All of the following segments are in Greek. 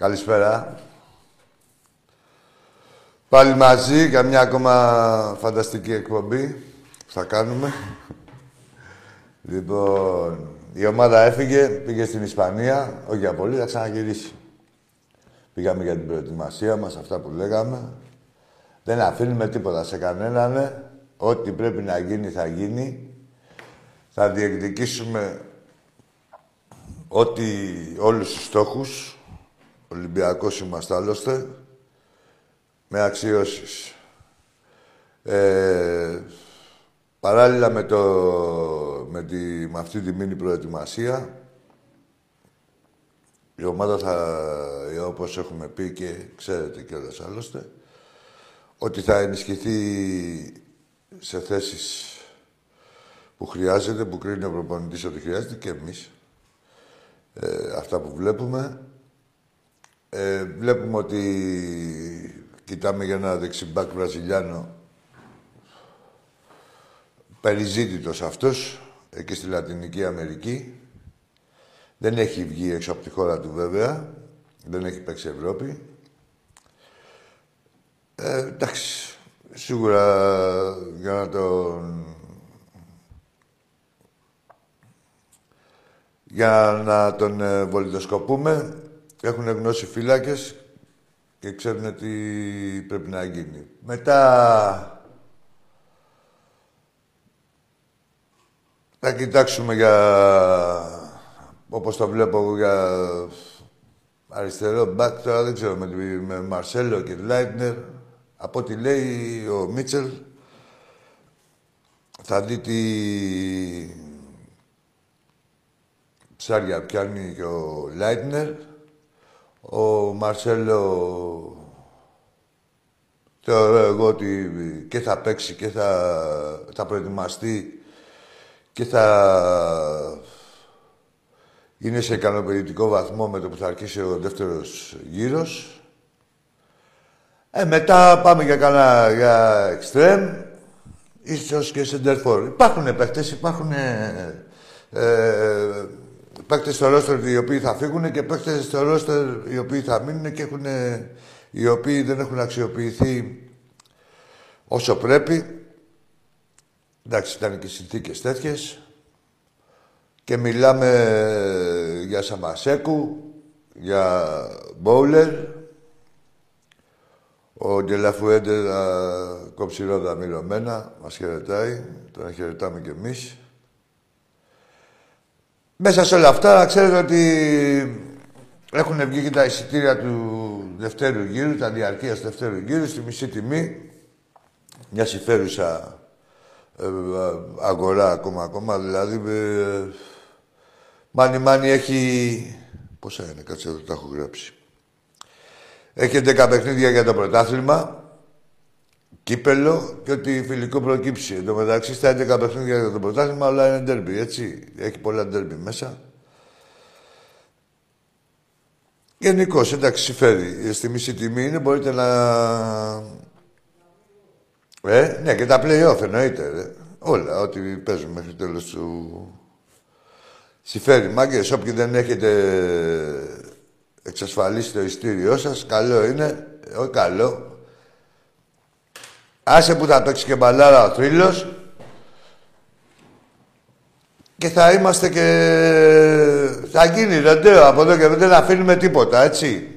Καλησπέρα. Πάλι μαζί για μια ακόμα φανταστική εκπομπή που θα κάνουμε. λοιπόν, η ομάδα έφυγε, πήγε στην Ισπανία, όχι για πολύ, θα ξαναγυρίσει. Πήγαμε για την προετοιμασία μας, αυτά που λέγαμε. Δεν αφήνουμε τίποτα σε κανέναν. Ό,τι πρέπει να γίνει, θα γίνει. Θα διεκδικήσουμε ό,τι όλους τους στόχους Ολυμπιακός είμαστε άλλωστε, με αξιώσεις. Ε, παράλληλα με, το, με, τη, με αυτή τη μήνυ προετοιμασία, η ομάδα θα, όπως έχουμε πει και ξέρετε κιόλας άλλωστε, ότι θα ενισχυθεί σε θέσεις που χρειάζεται, που κρίνει ο προπονητής ότι χρειάζεται και εμείς. Ε, αυτά που βλέπουμε. Ε, βλέπουμε ότι κοιτάμε για ένα δεξιμπάκ Βραζιλιάνο περιζήτητος αυτός, εκεί στη Λατινική Αμερική. Δεν έχει βγει έξω από τη χώρα του βέβαια. Δεν έχει παίξει Ευρώπη. Ε, εντάξει, σίγουρα για να τον... Για να τον ε, βολιδοσκοπούμε, έχουν γνώση φύλακες και ξέρουν τι πρέπει να γίνει. Μετά θα κοιτάξουμε για, όπως το βλέπω, για αριστερό μπακ, τώρα δεν ξέρω, με, με Μαρσέλο και Λάιτνερ. Από ό,τι λέει ο Μίτσελ, θα δει τι ψάρια πιάνει και ο Λάιτνερ ο Μαρσέλο θεωρώ εγώ ότι και θα παίξει και θα, θα προετοιμαστεί και θα είναι σε ικανοποιητικό βαθμό με το που θα αρχίσει ο δεύτερος γύρος. Ε, μετά πάμε για κανένα για εξτρέμ, ίσως και σεντερφόρ. Υπάρχουν παίχτες, υπάρχουν ε, ε, παίκτες στο ρόστερ οι οποίοι θα φύγουν και παίκτες στο ρόστερ οι οποίοι θα μείνουν και έχουν, οι οποίοι δεν έχουν αξιοποιηθεί όσο πρέπει. Εντάξει, ήταν και συνθήκες τέτοιες. Και μιλάμε για Σαμασέκου, για Μπόουλερ. Ο Ντελαφουέντε θα κόψει ρόδα μιλωμένα, μας χαιρετάει, τον χαιρετάμε κι εμείς. Μέσα σε όλα αυτά, ξέρετε ότι έχουν βγει και τα εισιτήρια του δευτέρου γύρου, τα διαρκείας του δευτέρου γύρου, στη μισή τιμή. Μια συμφέρουσα ε, αγορά ακόμα, ακόμα. Δηλαδή, ε, μάνι μάνι έχει... Πόσα είναι, κάτσε εδώ, τα έχω γράψει. Έχει 10 παιχνίδια για το πρωτάθλημα, κύπελο και ότι φιλικό προκύψει. Εν τω μεταξύ, στα 11 παιχνίδια για το πρωτάθλημα όλα είναι ντέρμπι, έτσι. Έχει πολλά ντέρμπι μέσα. Γενικώς, εντάξει, συμφέρει. Στη μισή τιμή είναι, μπορείτε να... Ε, ναι, και τα play-off εννοείται. Όλα, ό,τι παίζουν μέχρι τέλος του... Συμφέρει. Μάγκες, όποιοι δεν έχετε εξασφαλίσει το ειστήριό σας, καλό είναι. Όχι καλό. Άσε που θα παίξει και μπαλάρα ο θρύλος και θα είμαστε και... Θα γίνει ρεντέο από εδώ και δεν να αφήνουμε τίποτα, έτσι.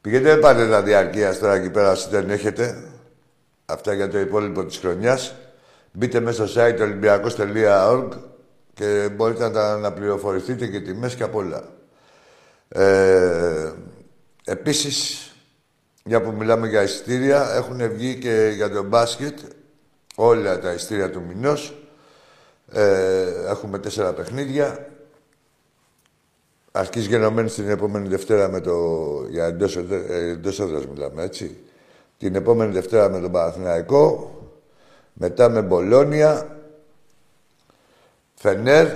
Πηγαίνετε, πάτε τα διαρκεία τώρα εκεί πέρα, όσοι δεν έχετε. Αυτά για το υπόλοιπο της χρονιάς. Μπείτε μέσα στο site olympiakos.org και μπορείτε να, να πληροφορηθείτε και τιμές και απ' όλα. Ε, επίσης, για που μιλάμε για ειστήρια, έχουν βγει και για το μπάσκετ όλα τα ειστήρια του μηνός. Ε, έχουμε τέσσερα παιχνίδια. Αρχίζει γενομένης την επόμενη Δευτέρα με το... Για εντός, εντός έδρας μιλάμε, έτσι. Την επόμενη Δευτέρα με τον Παναθηναϊκό. Μετά με Μπολόνια. Φενέρ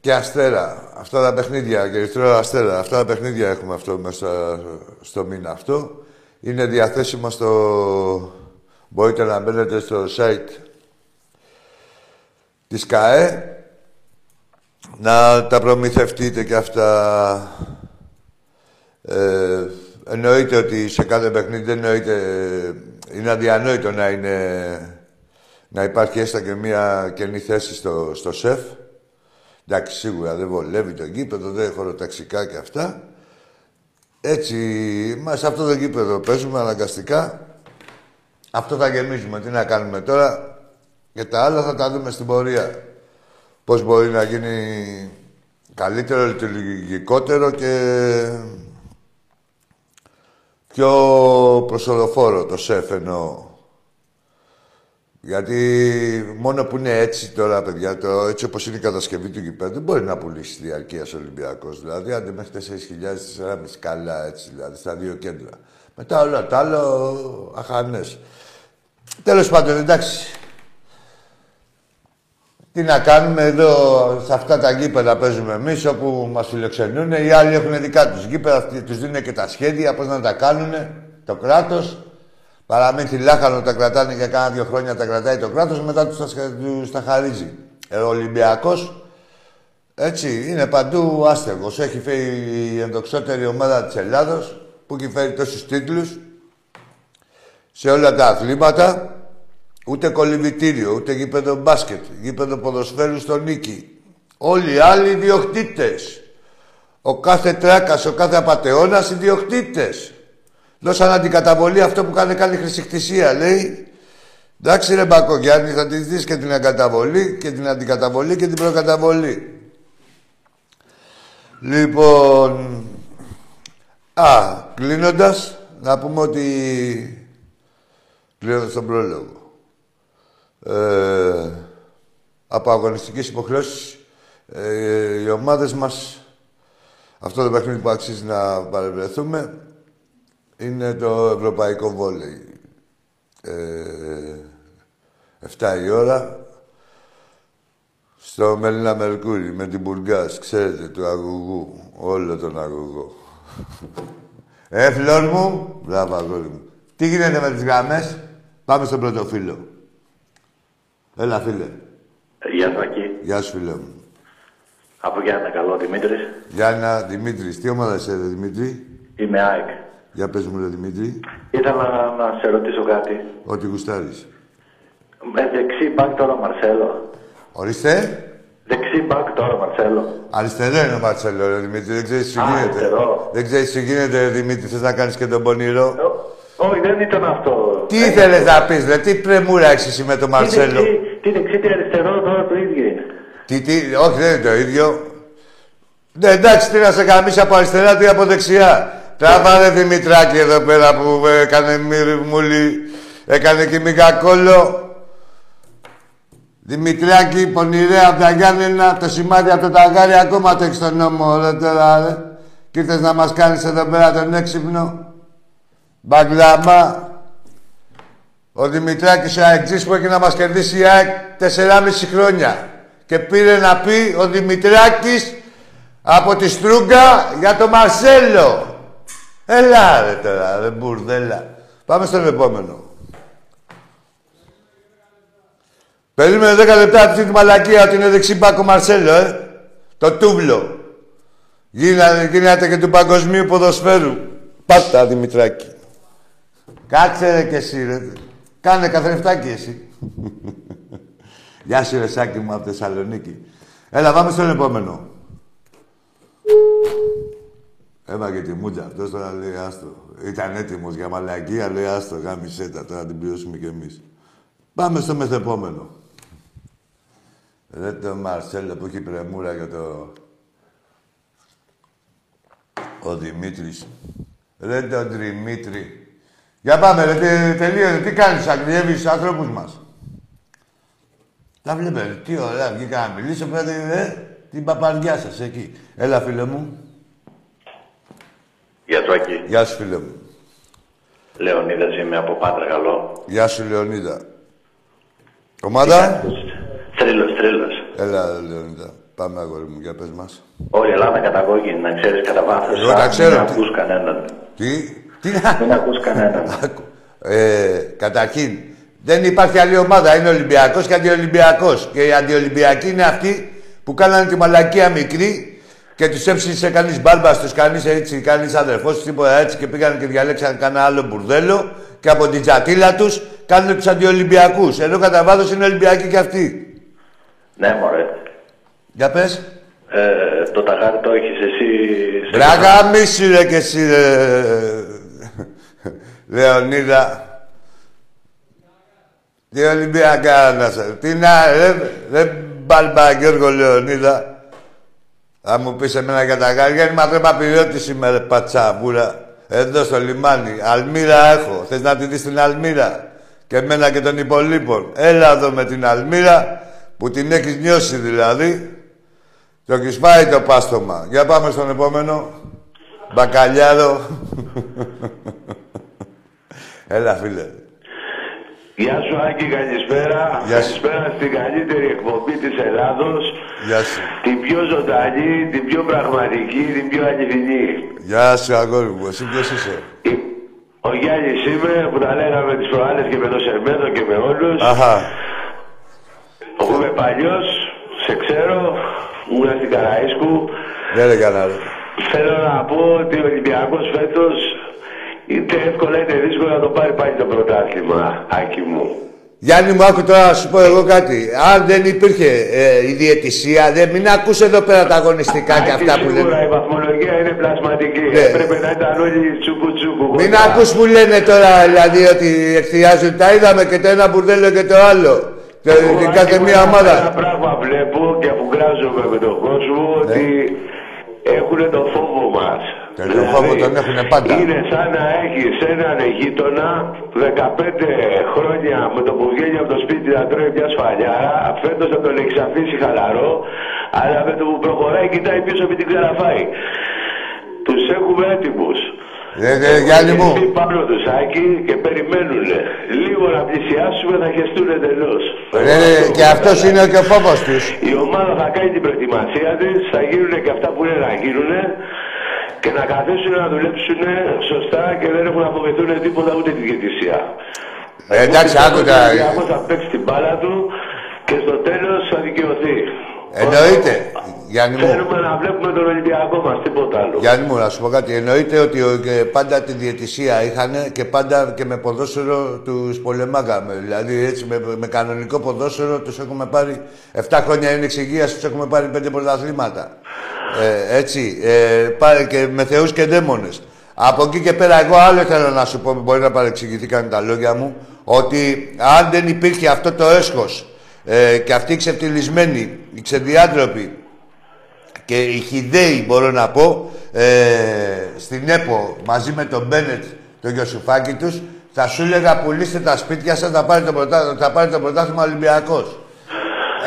και Αστέρα. Αυτά τα παιχνίδια, και Ερυθρό Αστέρα. Αυτά τα παιχνίδια έχουμε αυτό μέσα στο μήνα αυτό. Είναι διαθέσιμα στο... Μπορείτε να μπαίνετε στο site της ΚΑΕ να τα προμηθευτείτε και αυτά. Ε, εννοείται ότι σε κάθε παιχνίδι δεν εννοείται... Είναι αδιανόητο να είναι... Να υπάρχει έστω και μία καινή θέση στο, στο σεφ. Εντάξει, σίγουρα δεν βολεύει το γήπεδο, δεν χωροταξικά και αυτά. Έτσι, μα σε αυτό το γήπεδο παίζουμε αναγκαστικά. Αυτό θα γεμίζουμε. Τι να κάνουμε τώρα. Και τα άλλα θα τα δούμε στην πορεία. Πώς μπορεί να γίνει καλύτερο, λειτουργικότερο και πιο προσοδοφόρο το σεφ εννοώ. Γιατί μόνο που είναι έτσι τώρα, παιδιά, το, έτσι όπως είναι η κατασκευή του γηπέδου, δεν μπορεί να πουλήσει διαρκείας Ολυμπιακός. Δηλαδή, αν μέχρι 4.000, 4.500 καλά έτσι, δηλαδή, στα δύο κέντρα. Μετά όλα τα άλλο, αχανές. Τέλος πάντων, εντάξει. Τι να κάνουμε εδώ, σε αυτά τα γήπεδα παίζουμε εμείς όπου μας φιλοξενούν. Οι άλλοι έχουν δικά τους γήπεδα, τους δίνουν και τα σχέδια πώς να τα κάνουν το κράτος. Παραμύθι λάχανο τα κρατάνε για κάνα δύο χρόνια, τα κρατάει το κράτος, μετά τους τα, τα χαρίζει. Ε, ο Ολυμπιακός έτσι είναι παντού άστεγος. Έχει φέρει η ενδοξότερη ομάδα της Ελλάδος που έχει φέρει τόσους τίτλους σε όλα τα αθλήματα Ούτε κολυμπητήριο, ούτε γήπεδο μπάσκετ, γήπεδο ποδοσφαίρου στο Νίκη. Όλοι οι άλλοι ιδιοκτήτες. Ο κάθε τράκας, ο κάθε απατεώνας ιδιοκτήτες. Δώσαν αντικαταβολή αυτό που κάνει κάνει χρησικτησία, λέει. Εντάξει ρε Μπακογιάννη, θα της δεις και την αγκαταβολή και την αντικαταβολή και την προκαταβολή. Λοιπόν, α, κλείνοντας, να πούμε ότι κλείνοντας τον πρόλογο ε, από αγωνιστικές υποχρεώσεις ε, οι ομάδες μας αυτό το παιχνίδι που αξίζει να παρευρεθούμε είναι το ευρωπαϊκό βόλεϊ. Ε, 7 η ώρα στο Μελίνα Μερκούρι με την Μπουργκάς, ξέρετε, του αγωγού, όλο τον αγωγό. ε, φλόρ μου, μπράβο αγόρι μου. Τι γίνεται με τις γραμμές, πάμε στον πρώτο φίλο. Έλα, φίλε. Γεια σου, Ακή. Γεια σου, φίλε μου. Από Γιάννα, καλό, Δημήτρης. Γιάννα, Δημήτρης. Τι ομάδα είσαι, ρε, Δημήτρη; Είμαι ΑΕΚ. Για πες μου, ρε, Δημήτρη. Ήθελα να, να σε ρωτήσω κάτι. Ό,τι γουστάρεις. Με δεξί μπακ τώρα, Μαρσέλο. Ορίστε. Δεξί μπακ τώρα, Μαρσέλο. Αριστερό είναι ο Μαρσέλο, ρε, Δημήτρη. Δεν ξέρεις τι Α, γίνεται. αριστερό. Δεν ξέρεις τι γίνεται, ρε, Δημήτρη. Θες να κάνεις και τον πονηρό; Ε, Όχι, δεν ήταν αυτό. Τι ήθελες να πεις, ρε. Τι πρεμούρα έχεις εσύ με τον Τι Μαρσέλο; δεξί, τι δεξί, τι αριστερό τώρα το ίδιο είναι. Τι, τι, όχι, δεν είναι το ίδιο. Ναι, εντάξει, τι να σε καμίσει από αριστερά, τι από δεξιά. Τράβα ρε Δημητράκη εδώ πέρα που έκανε μυρμούλη, έκανε και μικακόλο. Δημητριάκη, πονηρέ από τα Γιάννενα, το σημάδι από το ταγάρι ακόμα το έχεις στον νόμο, ρε τώρα, ρε. Και ήρθες να μας κάνεις εδώ πέρα τον έξυπνο. Μπαγκλαμά. Ο Δημητράκης ο Αεκτζής που έχει να μας κερδίσει η ΑΕΚ 4,5 χρόνια. Και πήρε να πει ο Δημητράκης από τη Στρούγκα για τον Μαρσέλο. Έλα ρε τώρα, ρε μπουρδέλα. Πάμε στον επόμενο. Περίμενε 10 λεπτά αυτή τη μαλακία ότι είναι δεξιμπάκο Μαρσέλο, ε. Το τούβλο. Γίνατε, και του παγκοσμίου ποδοσφαίρου. Πάτα, Δημητράκη. Κάτσε ρε και εσύ, ρε. Κάνε καθρεφτάκι εσύ. Γεια σου, ρε Σάκη μου, από Θεσσαλονίκη. Έλα, πάμε στον επόμενο. Έβαγε τη μούτζα. Αυτός τώρα λέει άστο. Ήταν έτοιμος για μαλακία, λέει άστο. Γάμισε τα, τώρα την πληρώσουμε κι εμείς. Πάμε στο μεθεπόμενο. Ρε το Μαρσέλο που έχει πρεμούρα για το... Ο Δημήτρης. Ρε το Δημήτρη. Για πάμε ρε, τε, τελείωσε. Τι κάνεις, αγριεύεις τους άνθρωπους μας; Τα βλέπετε, τι ωραία, βγήκα να μιλήσω, πέρα ε, την παπαριά σας εκεί. Έλα, φίλε μου. Γεια σου, Ακή. Γεια σου, φίλε μου. Λεωνίδας είμαι από Πάτρα, καλό. Γεια σου, Λεωνίδα. Ομάδα; Τρίλος, τρίλος. Έλα, Λεωνίδα. Πάμε, αγόρι μου, για πες μας. Όλη η Ελλάδα καταγώγη, να ξέρεις κατά βάθος. Εγώ τα ξέρω, Μην τι- ακούς κανέναν. Τι, τι; Μην ακούς κανέναν. Άκου. ε, καταρχήν, δεν υπάρχει άλλη ομάδα. Είναι Ολυμπιακός και αντιολυμπιακός. Και οι αντιολυμπιακοί είναι αυτοί που κάνανε τη μαλακία μικρή και τους έψησε κανείς μπάρμπας τους, κανείς έτσι, κανείς αδερφός τους, τίποτα έτσι και πήγαν και διαλέξαν κανένα άλλο μπουρδέλο και από την τζατίλα τους κάνουν τους αντιολυμπιακούς. Ενώ κατά βάθος είναι Ολυμπιακοί και αυτοί. Ναι, μωρέ. Για πες. Ε, το ταγάρι το έχεις εσύ... σε- Μπράγα μίσου ρε και εσύ ρε. Λεωνίδα. Τι Ολυμπιακά να σε... Τι να ρε, ρε μπαλμπα Γιώργο Λεωνίδα. Θα μου πεις εμένα για τα γάρια, είναι μαθαίμα πυριώτη σήμερα, πατσαβούρα. Εδώ στο λιμάνι. Αλμύρα έχω. Θες να τη δεις την Αλμύρα; Και εμένα και των υπολείπων. Έλα εδώ με την Αλμύρα, που την έχεις νιώσει δηλαδή. Το έχεις φάει το πάστομα. Για πάμε στον επόμενο. Μπακαλιάρο. Έλα, φίλε. Γεια σου Άκη, καλησπέρα. Γεια σου. Καλησπέρα στην καλύτερη εκπομπή της Ελλάδος. Γεια σου. Την πιο ζωντανή, την πιο πραγματική, την πιο αληθινή. Γεια σου, αγόρι μου. Εσύ ποιος είσαι; Ο Γιάννης είμαι, που τα λέγαμε τις προάλλες και με το Σερμένο και με όλους. Αχα. Εγώ είμαι παλιός, σε ξέρω, ήμουν στην Καραΐσκου. Δεν έκανα, ρε. Θέλω να πω ότι ο Ολυμπιακός φέτος είτε εύκολα είτε δύσκολα να το πάρει πάλι το πρωτάθλημα, Άκη μου. Γιάννη μου, άκου τώρα να σου πω εγώ κάτι. Αν δεν υπήρχε ε, η διαιτησία, δεν μην ακούς εδώ πέρα τα αγωνιστικά και Άκη, αυτά που σίγουρα λένε. η βαθμολογία είναι πλασματική. Ναι. Έπρεπε να ήταν όλοι τσούκου τσούκου. Μην κοντά. ακούς που λένε τώρα, δηλαδή, ότι εκθιάζουν. Τα είδαμε και το ένα μπουρδέλο και το άλλο. Και Εγώ, την Άκη, κάθε μου, μία Ένα ομάδα. πράγμα βλέπω και αφουγκράζομαι με τον κόσμο Ναι. ότι έχουν το φόβο μας. Και τον φόβο τον έχουνε πάντα. Είναι σαν να έχεις έναν γείτονα 15 χρόνια με το που βγαίνει από το σπίτι να τρώει μια σφαλιάρα, φέτος θα τον έχεις αφήσει χαλαρό, αλλά με το που προχωράει κοιτάει πίσω με την ξαναφάει. Τους έχουμε έτοιμους. Ε, ε, Γιάννη μου, Έχουν πάνω τους Άκη και περιμένουν. Λίγο να πλησιάσουμε θα χεστούν εντελώ. ρε, ρε, και αυτός είναι και ο φόβος τους. Η ομάδα θα κάνει την προετοιμασία της, θα γίνουν και αυτά που είναι να γίνουν και να καθίσουν να δουλέψουν σωστά και δεν έχουν να φοβηθούν τίποτα ούτε τη διαιτησία. Ε, εντάξει, άκου Ο τα- Ολυμπιακός θα παίξει την μπάλα του και στο τέλος θα δικαιωθεί. Εννοείται, Γιάννη μου. Θέλουμε να βλέπουμε τον Ολυμπιακό μας, τίποτα άλλο. Γιάννη μου, να σου πω κάτι. Εννοείται ότι ο- και πάντα τη διαιτησία είχαν και πάντα και με ποδόσφαιρο τους πολεμάγαμε. Δηλαδή έτσι με, με κανονικό ποδόσφαιρο τους έχουμε πάρει 7 χρόνια είναι εξυγείας, τους έχουμε πάρει 5 πρωταθλήματα. Ε, έτσι. Ε, πάρε και με θεούς και δαίμονες. Από εκεί και πέρα, εγώ άλλο θέλω να σου πω, μπορεί να παρεξηγηθήκαν τα λόγια μου, ότι αν δεν υπήρχε αυτό το έσχος ε, και αυτοί οι ξεφτυλισμένοι, οι ξεδιάντροποι, και οι χιδαίοι μπορώ να πω ε, στην ΕΠΟ μαζί με τον Μπένετ το Γιωσουφάκη τους θα σου έλεγα πουλήστε τα σπίτια σας θα πάρει το, πρωτά, θα πάρει το πρωτάθλημα Ολυμπιακός.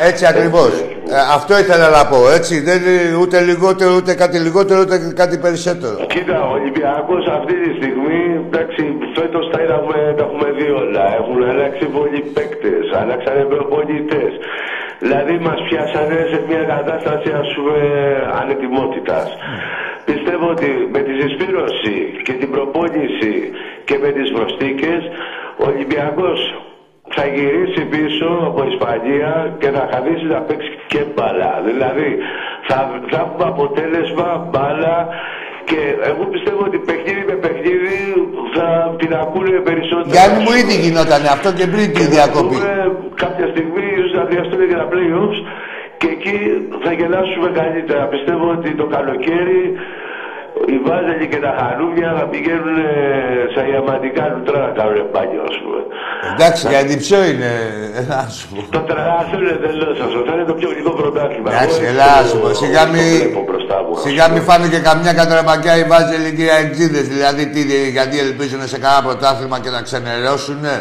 Έτσι ακριβώς. Ε, αυτό ήθελα να πω, έτσι. Δεν είναι ούτε λιγότερο, ούτε κάτι λιγότερο, ούτε κάτι περισσότερο. Κοίτα, ο Ολυμπιακός αυτή τη στιγμή, εντάξει, φέτος τα, είδαμε, τα έχουμε δει όλα. Έχουν αλλάξει πολλοί παίκτες, αλλάξανε προπονητές. Δηλαδή μας πιάσανε σε μια κατάσταση, ας πούμε, ανετοιμότητας. Πιστεύω ότι με τη συσπήρωση και την προπόνηση και με τις προσθήκες, ο Ολυμπιακός θα γυρίσει πίσω από Ισπανία και θα χαδίσει να παίξει και μπάλα. Δηλαδή θα, θα έχουμε αποτέλεσμα μπάλα και εγώ πιστεύω ότι παιχνίδι με παιχνίδι θα την ακούνε περισσότερο. Γιάννη μου ήδη γινόταν αυτό και πριν τη διακοπή. Κάποια στιγμή ίσως θα χρειαστούν και τα playoffs και εκεί θα γελάσουμε καλύτερα. Πιστεύω ότι το καλοκαίρι οι Βάζελοι και τα Χαρούμια θα πηγαίνουν σε ιαματικά νουτρά να κάνουν μπάνιο, ας πούμε. Εντάξει, γιατί ποιο είναι, να σου πω. Το τραγάθρο είναι τελώς αυτό. Θα είναι το πιο γλυκό πρωτάθλημα. Εντάξει, ελά, σου πω. Σιγά μη, σιγά μη φάνε και καμιά κατραπακιά οι Βάζελοι και οι Αεξίδες. Δηλαδή, τι, γιατί ελπίζουν σε κανένα πρωτάθλημα και να ξενερώσουνε;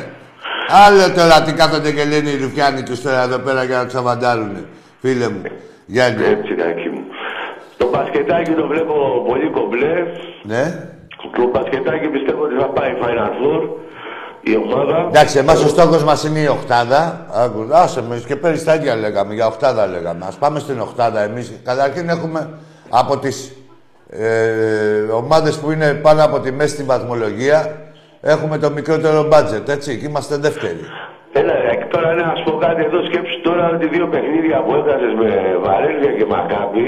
Άλλο τώρα τι κάθονται και λένε οι Ρουφιάνοι τους τώρα εδώ πέρα για να τους αβαντάρουνε. Φίλε μου. Γιάννη. Έτσι, Νάκη μου. Το μπασκετάκι το βλέπω πολύ κομπλέ. Ναι. Το μπασκετάκι πιστεύω ότι θα πάει Final Four. Η ομάδα. Εντάξει, εμάς ο στόχος μας είναι η οχτάδα. Άκου, Άσε με, και πέρυσι τα ίδια λέγαμε, για οχτάδα λέγαμε. Ας πάμε στην οχτάδα εμείς. Καταρχήν έχουμε από τις ε, ομάδες που είναι πάνω από τη μέση στην βαθμολογία, έχουμε το μικρότερο μπάτζετ, έτσι, και είμαστε δεύτεροι. Έλα, ρε, και τώρα να σου πω κάτι εδώ, σκέψου τώρα ότι δύο παιχνίδια που έχασες με Βαρέλια και Μακάπη,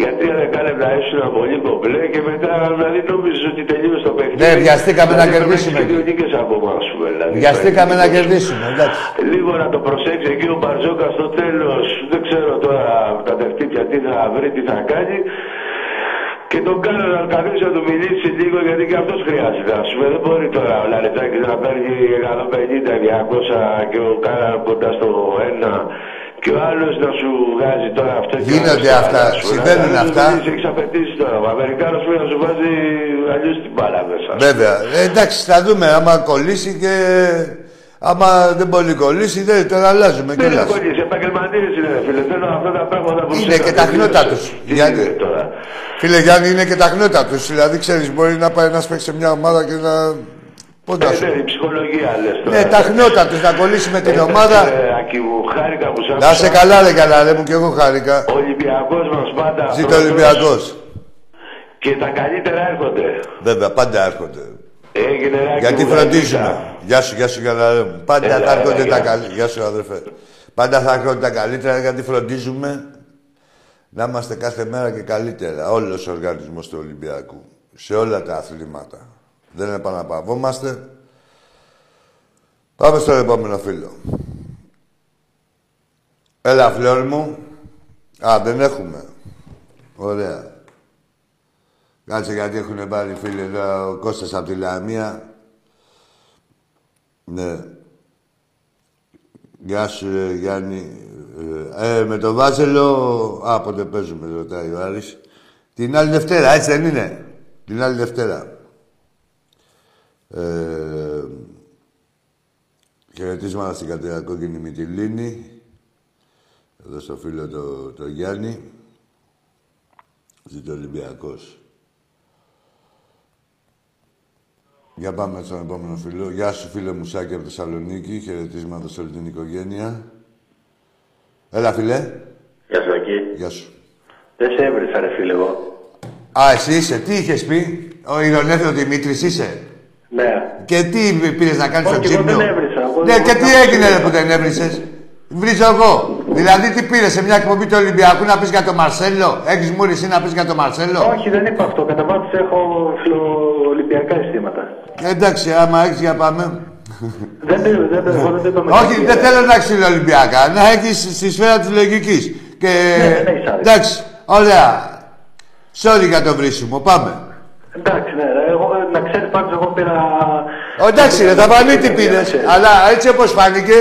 για τρία δεκάλεπτα ήσουν πολύ κομπλέ και μετά δηλαδή νόμιζες ότι τελείωσε το παιχνίδι. Ναι, βιαστήκαμε να Δηλαδή, θα κερδίσουμε. παίξεις και δύο νίκες ακόμα, ας πούμε. Δηλαδή, Βιαστήκαμε να κερδίσουμε, εντάξει. Λίγο να το προσέξει εκεί ο Μπαρτζόκα στο τέλος, δεν ξέρω τώρα τα τερτύπια τι θα βρει, τι θα κάνει. Και τον κάνω να καθίσει να του μιλήσει λίγο γιατί και αυτός χρειάζεται. Ας πούμε δεν μπορεί τώρα ο Λαρετάκης να παίρνει 150-200 και ο Κάρα κοντά στο ένα και ο άλλος να σου βγάζει τώρα αυτό και Γίνονται ο άλλος αυτά, τώρα, ας πούμε. συμβαίνουν Δηλαδή, αυτά. δεν Έχεις απαιτήσει τώρα. Ο Αμερικάνος πρέπει να σου βάζει αλλιώς την μπάλα μέσα. Βέβαια. Ε, εντάξει, θα δούμε άμα κολλήσει και... Άμα δεν πολύ κολλήσει, δεν τώρα αλλάζουμε Δεν είναι κιόλας. πολύ, επαγγελματίες είναι ρε φίλε. Θέλω αυτά τα πράγματα που Είναι ξέρετε. και τα χνότα τους. Τι Γιατί- είναι τώρα. Φίλε Γιάννη, είναι και τα χνότα τους. Δηλαδή, ξέρεις, μπορεί να πάει ένας παίξει σε μια ομάδα και να. Πώ να Ε, σου ναι, πω. η ψυχολογία λες τώρα. Ναι, τα χνότα τους να κολλήσει με την ομάδα. Ε, Ακή μου, χάρηκα που σ' Να σε άκουσα. καλά, ρε καλά, ρε μου και εγώ χάρηκα. Ο Ολυμπιακός μας πάντα Ζήτω πρώτος Ολυμπιακός. Και τα καλύτερα έρχονται. Βέβαια, πάντα έρχονται. Έγινε ρε, Ακή Γιατί μου, φροντίζουμε. τα Γεια σου, γεια σου, καλά, ρε μου. Πάντα Έλα, θα έλα, έρχονται γεια. τα καλύτερα. Γεια σου, αδερφέ. Πάντα θα έρχονται τα καλύτερα γιατί φροντίζουμε να είμαστε κάθε μέρα και καλύτερα. Όλος ο οργανισμός του Ολυμπιακού. Σε όλα τα αθλήματα. Δεν επαναπαυόμαστε. Πάμε στο επόμενο φίλο. Έλα, φλόρ μου. Α, δεν έχουμε. Ωραία. Κάτσε γιατί έχουν πάρει φίλοι εδώ ο Κώστας από τη Λαμία. Ναι. Γεια σου, ρε, Γιάννη. Ε, ε, με το Βάζελο... Α, πότε παίζουμε, ρωτάει ο Άρης. Την άλλη Δευτέρα, έτσι δεν είναι. Την άλλη Δευτέρα. Ε, χαιρετίσματα στην Κατερακόκκινη Μυτιλίνη. Εδώ στο φίλο το, το Γιάννη. Ζήτω Ολυμπιακός. Για πάμε στον επόμενο φίλο. Γεια σου φίλε Μουσάκη από Θεσσαλονίκη. Χαιρετίσματα σε όλη την οικογένεια. Έλα φίλε. Γεια σου, Ακή. Γεια σου. Δεν σε έβρισα, ρε φίλε, εγώ. Α, εσύ είσαι. Τι είχες πει; Ο Ηρωνέθρο Δημήτρης είσαι; Ναι. Και τι πήρες να κάνεις Όχι, στο εγώ τζίμνο. δεν έβρισα. Εγώ Ναι, δεν και τι έβρισα. έγινε ρε, που δεν έβρισες; Βρίζω εγώ. Δηλαδή τι πήρες σε μια εκπομπή του Ολυμπιακού να πεις για τον Μαρσέλο; Έχεις μούρι εσύ να πεις για τον Μαρσέλο; Όχι, δεν είπα αυτό. Κατά βάθος έχω φιλοολυμπιακά αισθήματα. Ε, εντάξει, άμα έχεις για πάμε. Δεν το δεν το- εγώ δεν το είπα με Όχι, κακία. δεν θέλω να έχεις Ολυμπιακά. Να έχεις στη σφαίρα της λογικής. Και... Ναι, δεν έχεις άδικο. εντάξει, ωραία. Sorry για το βρίσιμο. Πάμε. Εντάξει, ναι, ρε, εγώ, να ξέρεις πάντως εγώ πήρα... Ω, εντάξει, ρε, θα φανεί τι Ναι, πήρε. ξέρεις. Αλλά έτσι όπως φάνηκε,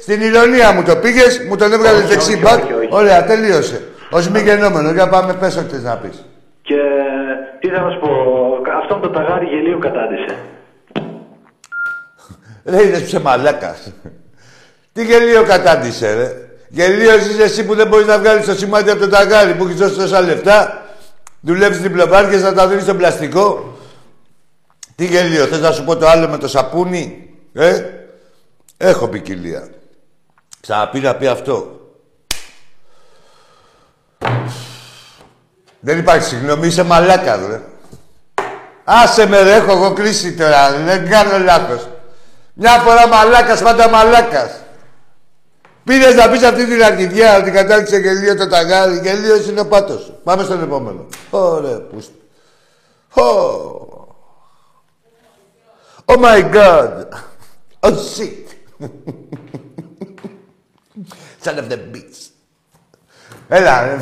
στην ηρωνία μου το πήγες, μου τον έβγαλες Όχι, δεξί όχι, μπακ. όχι, όχι. Ωραία, τελείωσε. Ω μη γεννόμενο, για πάμε, πες ό,τι θες να πεις. Και τι θα να σου πω, αυτόν το ταγάρι γελίο κατάντησε. Ρε, είδες ψε μαλάκα. Τι γελίο κατάντησε, ρε. Γελίος είσαι εσύ που δεν μπορείς να βγάλεις το σημάδι από το ταγάρι που έχεις δώσει τόσα λεφτά. Δουλεύεις διπλωμάρκες να τα δίνεις στο πλαστικό. Τι γελίο, θες να σου πω το άλλο με το σαπούνι, ε; Έχω ποικιλία. Ξαναπεί να πει αυτό. Δεν υπάρχει συγγνώμη, είσαι μαλάκα, ρε. Άσε με ρε, έχω εγώ κλείσει τώρα, δεν κάνω λάθος. Μια φορά μαλάκας, πάντα μαλάκας. Πήρες να πεις αυτή την αρχιδιά ότι κατάληξε γελίο το ταγάρι. Γελίο είναι ο πάτος Πάμε στον επόμενο. Ωραία, πούστη. Oh. oh my god. Oh shit. Son of the beast. Έλα, ρε.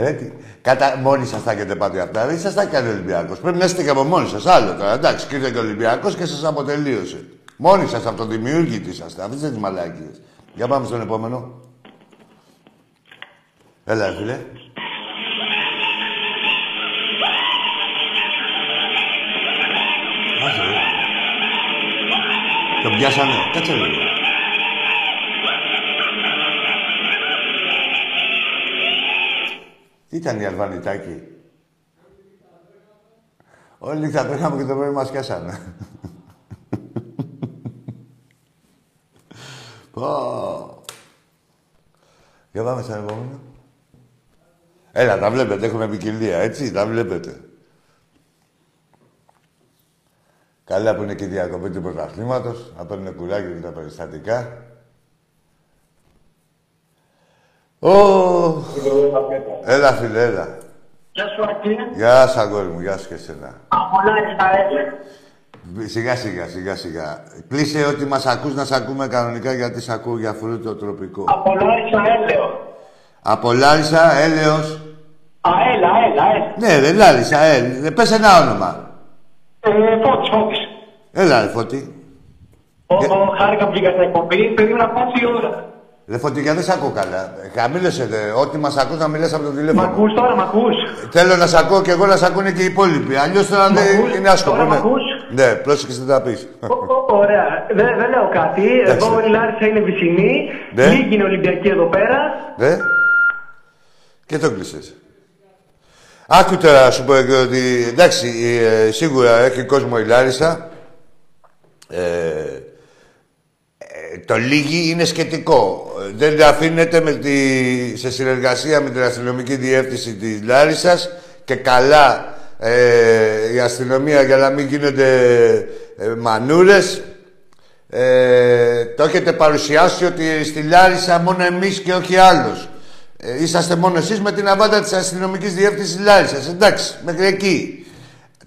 ρε, τι. Κατα... Μόνοι σας θα έχετε πάτε αυτά. Δεν ήσασταν και Ολυμπιακός. Πρέπει να είστε και από μόνοι σας. Άλλο τώρα. Εντάξει, και και Ολυμπιακός και σας αποτελείωσε. Μόνοι σας από το δημιούργητη είσαστε. Αφήστε τις μαλάκίε. Για πάμε στον επόμενο. Έλα, φίλε. Το πιάσανε. Κάτσε λίγο. Τι ήταν η Αλβανιτάκη; Όλοι θα τρέχαμε και το πρωί μας πιάσανε. Πω. Για πάμε σαν επόμενο. Έλα, τα βλέπετε, έχουμε ποικιλία, έτσι, τα βλέπετε. Καλά που είναι και η διακοπή του πρωταθλήματος, να παίρνουν κουράγιο και τα περιστατικά. Ω! Έλα, φίλε, έλα. Γεια σου, Ακή. Γεια σου, αγόρι μου, γεια σου και εσένα. Απολάει τα έτσι. Σιγά, σιγά, σιγά, σιγά. Κλείσε ότι μας ακούς να σε ακούμε κανονικά γιατί σε ακούω για φρούτο τροπικό. Απολάρισα έλεος. Από Λάρισα, έλεος. Αέλ, αέλ, αέλ. Ναι, δεν Λάρισα, ε. Πες ένα όνομα. Ε, φώτης, φώτης. Έλα, ρε Φώτη. Ω, Και- ω, χάρηκα που βγήκα στην εκπομπή. Περίμενα πόση ώρα. Ρε Φωτιά, δεν σ' ακούω καλά. Χαμήλωσε, δε. Ό,τι μας ακούς να μιλάς από το Μ' τηλέφωνο. ακούς τώρα, μ' ακούς. Θέλω να σ' ακούω και εγώ να σ' ακούνε και οι υπόλοιποι. Αλλιώς τώρα Μ' δεν ακούς; είναι άσκοπο. Τώρα μ' ναι. ακούς; Ναι, πρόσεξε τι θα πεις. Ω, ω, Ωραία. Δεν δεν λέω κάτι. Εδώ η Λάρισα είναι βυσινή. Ναι. Λίγη είναι Ολυμπιακή εδώ πέρα. Ναι. Και το κλείσες. Άκου τώρα να σου πω και ότι εντάξει, ε, σίγουρα έχει κόσμο η Λάρισα. Ε, ε, το λίγη είναι σχετικό. Ε, Δεν αφήνεται με τη, σε συνεργασία με την αστυνομική διεύθυνση της Λάρισας και καλά ε, η αστυνομία για να μην γίνονται ε, μανούρες ε, το έχετε παρουσιάσει ότι στη Λάρισα μόνο εμείς και όχι άλλος. Ε, είσαστε μόνο εσείς με την αβάντα της αστυνομικής διεύθυνσης Λάρισας. Εντάξει, μέχρι εκεί.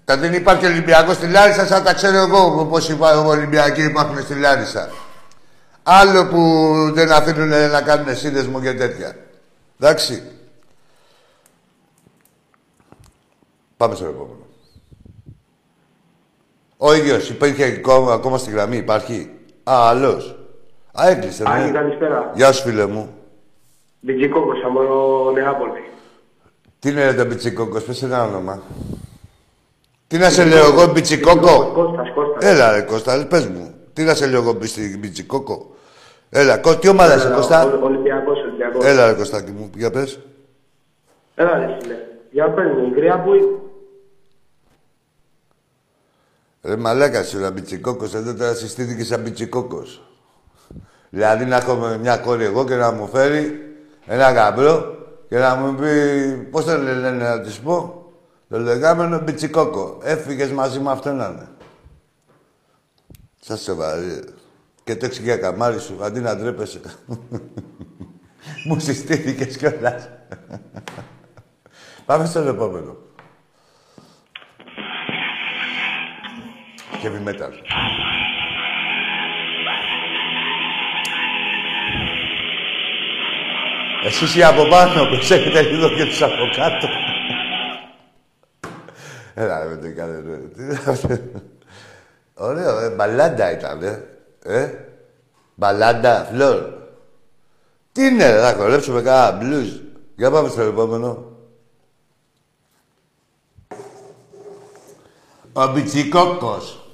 Τα δεν υπάρχει Ολυμπιακός στη Λάρισα, σαν τα ξέρω εγώ πώς υπάρχουν Ολυμπιακοί υπάρχουν στη Λάρισα. Άλλο που δεν αφήνουν να κάνουν σύνδεσμο και τέτοια. Εντάξει. Πάμε στο επόμενο. Ο ίδιος υπήρχε ακόμα, ακόμα στη γραμμή, υπάρχει; Α, άλλος. Α, έκλεισε, ναι. Άγγι, καλησπέρα. Γεια σου, φίλε μου. Μπιτζικόκος από Νεάπολη. Τι είναι ρε το μπιτσικόκος, πες ένα όνομα. Τι να σε λέω εγώ, μπιτσικόκο; Κώστας, Κώστας. Έλα ρε Κώστα, πες μου. Τι να σε λέω εγώ, μπιτσι- μπιτσικόκο; Έλα, Κώ- τι ομάδα είσαι, Κώστα; Ο- Ολυμπιακός, Ολυμπιακός. Έλα ρε Κωστάκη μου, για πες. Έλα, ρε φίλε. Για παίρνει, η γριά που είναι. Ρε μαλάκα σου, ρε μπιτσικόκος, εδώ τώρα συστήθηκε σαν μπιτσικόκος. Δηλαδή να έχω μια κόρη εγώ και να μου φέρει ένα γαμπρό και να μου πει, πώς το λένε να της πω, το λεγόμενο μπιτσικόκο. Έφυγες μαζί με αυτό να είναι. Σας σοβαρή. Και το έξι για καμάρι σου, αντί να ντρέπεσαι. μου συστήθηκες κιόλας. Πάμε στον επόμενο. Heavy metal. Εσείς οι από πάνω, προσέχετε λίγο και τους από κάτω. Έλα, ρε, δεν κάνε, ρε. Τι είναι αυτό. Ωραίο, ε, μπαλάντα ήταν, ε. ε. Μπαλάντα, φλόρ. Τι είναι, ρε, θα χορέψουμε κάνα μπλουζ. Για πάμε στο επόμενο. Ο Μπιτσικόκος.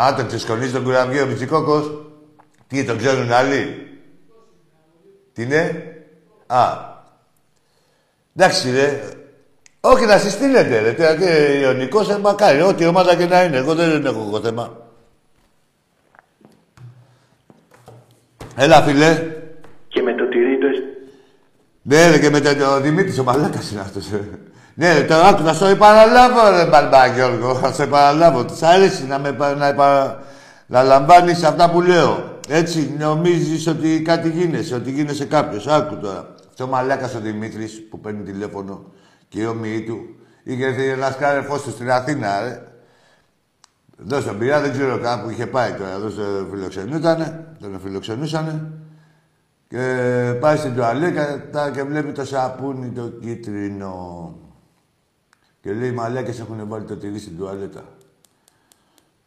Α, τον ξεσκονίζει τον κουραμπιέ ο Μητσικόκος. Τι, τον ξέρουν άλλοι; Τι είναι; Α. Εντάξει, ρε. Όχι, να συστήνετε, ρε. Τι, τι, Ιωνικός, ε, μακάρι. Ό,τι ομάδα και να είναι. Εγώ δεν έχω εγώ θέμα. Έλα, φίλε. Και με το τυρί το... Ναι, ρε, και μετά το Δημήτρης, ο μαλάκας είναι αυτός. ε. Ναι, ρε, τώρα άκου, να στο επαναλάβω, ρε, Μπαλμπά, Γιώργο. Να στο επαναλάβω. Της αρέσει να, με, επα- να, επα- να λαμβάνεις αυτά που λέω. Έτσι, νομίζεις ότι κάτι γίνεσαι, ότι γίνεσαι κάποιος. Άκου τώρα. Αυτό ο μαλάκας ο Δημήτρης που παίρνει τηλέφωνο και οι όμοιοι του είχε έρθει ένας κάρεφός του στην Αθήνα, ρε. Εδώ στον Πειραιά δεν ξέρω καν που είχε πάει τώρα. Εδώ στο φιλοξενούτανε, τον φιλοξενούσανε. Και πάει στην τουαλέτα και βλέπει το σαπούνι το κίτρινο. Και λέει, οι μαλάκες έχουν βάλει το τυρί στην τουαλέτα.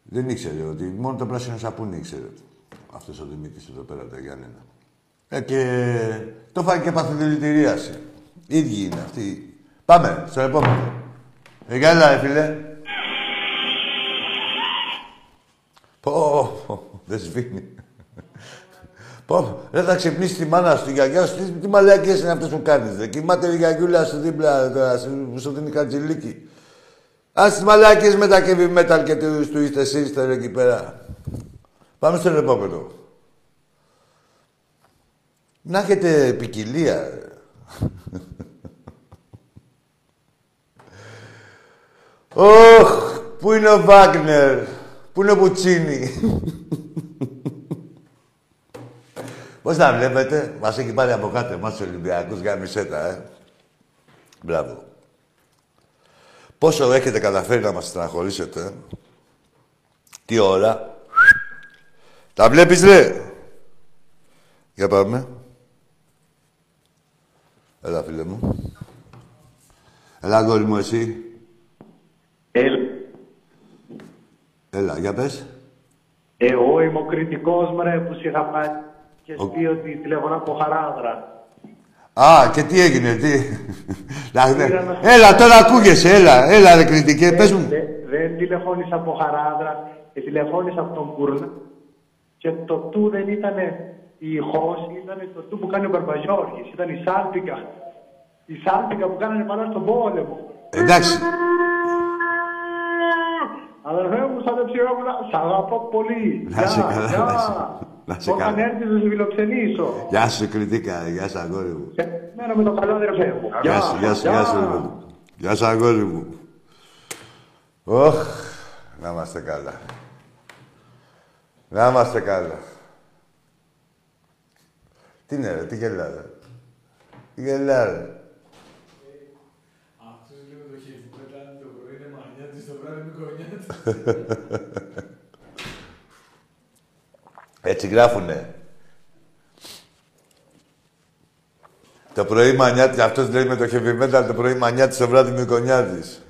Δεν ήξερε ότι μόνο το πράσινο σαπούνι ήξερε. Αυτός ο Δημήτρης εδώ πέρα τα Γιάννενα. Ε, και το φάει και παθοδηλητηρίαση. Ίδιοι είναι αυτοί. Πάμε, στο επόμενο. Ε, γεια, φίλε. Πω, πω, δεν σβήνει. Πω, δεν θα ξυπνήσει τη μάνα σου, τη γιαγιά σου. Τι, τι μαλακίες είναι αυτές που κάνεις, ρε. Κοιμάται η γιαγιούλα σου δίπλα, τώρα, σου που σου δίνει κατζηλίκι. Ας τις μαλακίες με τα heavy metal και τους του είστε sister εκεί πέρα. Πάμε στον επόμενο. Να έχετε ποικιλία. ρε. Ωχ, πού είναι ο Βάγνερ, πού είναι ο Πουτσίνι. Πώς να βλέπετε, μας έχει πάρει από κάτω εμάς τους Ολυμπιακούς γαμισέτα, ε. Μπράβο. Πόσο έχετε καταφέρει να μας στεναχωρήσετε, ε. Τι ώρα. Τα βλέπεις, ρε. Για πάμε. Έλα, φίλε μου. Έλα, αγόρι μου, εσύ. Ε, Έλα, για πες. εγώ είμαι ο κριτικός μρε που σου είχα πάει και Ο- πει ότι τηλεφωνώ από χαράδρα. Α, και τι έγινε, τι. Να- Πήρα να- Έλα, τώρα ακούγεσαι, έλα, έλα, ρε κριτικέ, πες μου. Δεν, δεν τηλεφώνησα από χαράδρα, ε, τηλεφώνησα από τον Κούρνα και το του δεν ήταν η ηχός, ήταν το του που κάνει ο Μπαρμπαγιώργης, ήταν η Σάλπικα. Η Σάλπικα που κάνανε πάνω στον πόλεμο. Εντάξει, Αδερφέ μου, σαν το ψηρό μου, να- σ' αγαπώ πολύ. Να σε Γεια, καλά, γεια. να σε- να σε Όταν καλά. έρθεις να σε φιλοξενήσω. γεια σου κριτικά, γεια σου αγόρι μου. Ε, Μένα με το καλό αδερφέ μου. Γεια σου, γεια σου, γεια σου, ρε παιδί μου. Γεια σου αγόρι μου. Ωχ, να είμαστε καλά. Να είμαστε καλά. Τι είναι ρε, τι γελάτε. Τι γελάτε. Αυτός λέει το χέρι που πετάνε το πρωί είναι μανιάτης, το βράδυ είναι κονιάτης. Έτσι γράφουνε. Το πρωί μανιάτης, αυτός λέει με το heavy metal, το πρωί μανιάτης, το βράδυ μικονιάτης.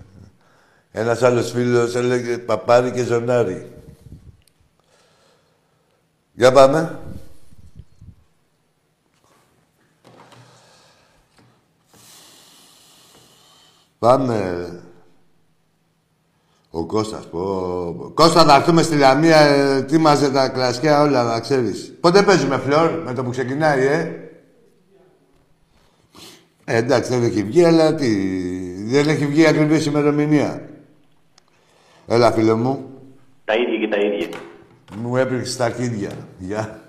Ένας άλλος φίλος έλεγε παπάρι και ζωνάρι. Για πάμε. Πάμε. Ο Κώστας, πω. πω. Κώστα, θα έρθουμε στη Λαμία, ε, ετοίμαζε τα κρασιά όλα, να ξέρεις. Πότε παίζουμε, Φλόρ, με το που ξεκινάει, ε; Ε, εντάξει, δεν έχει βγει, αλλά τι... Δεν έχει βγει ακριβής ημερομηνία. Έλα, φίλε μου. Τα ίδια και τα ίδια. Μου έπληξε τα αρχίδια. Γεια.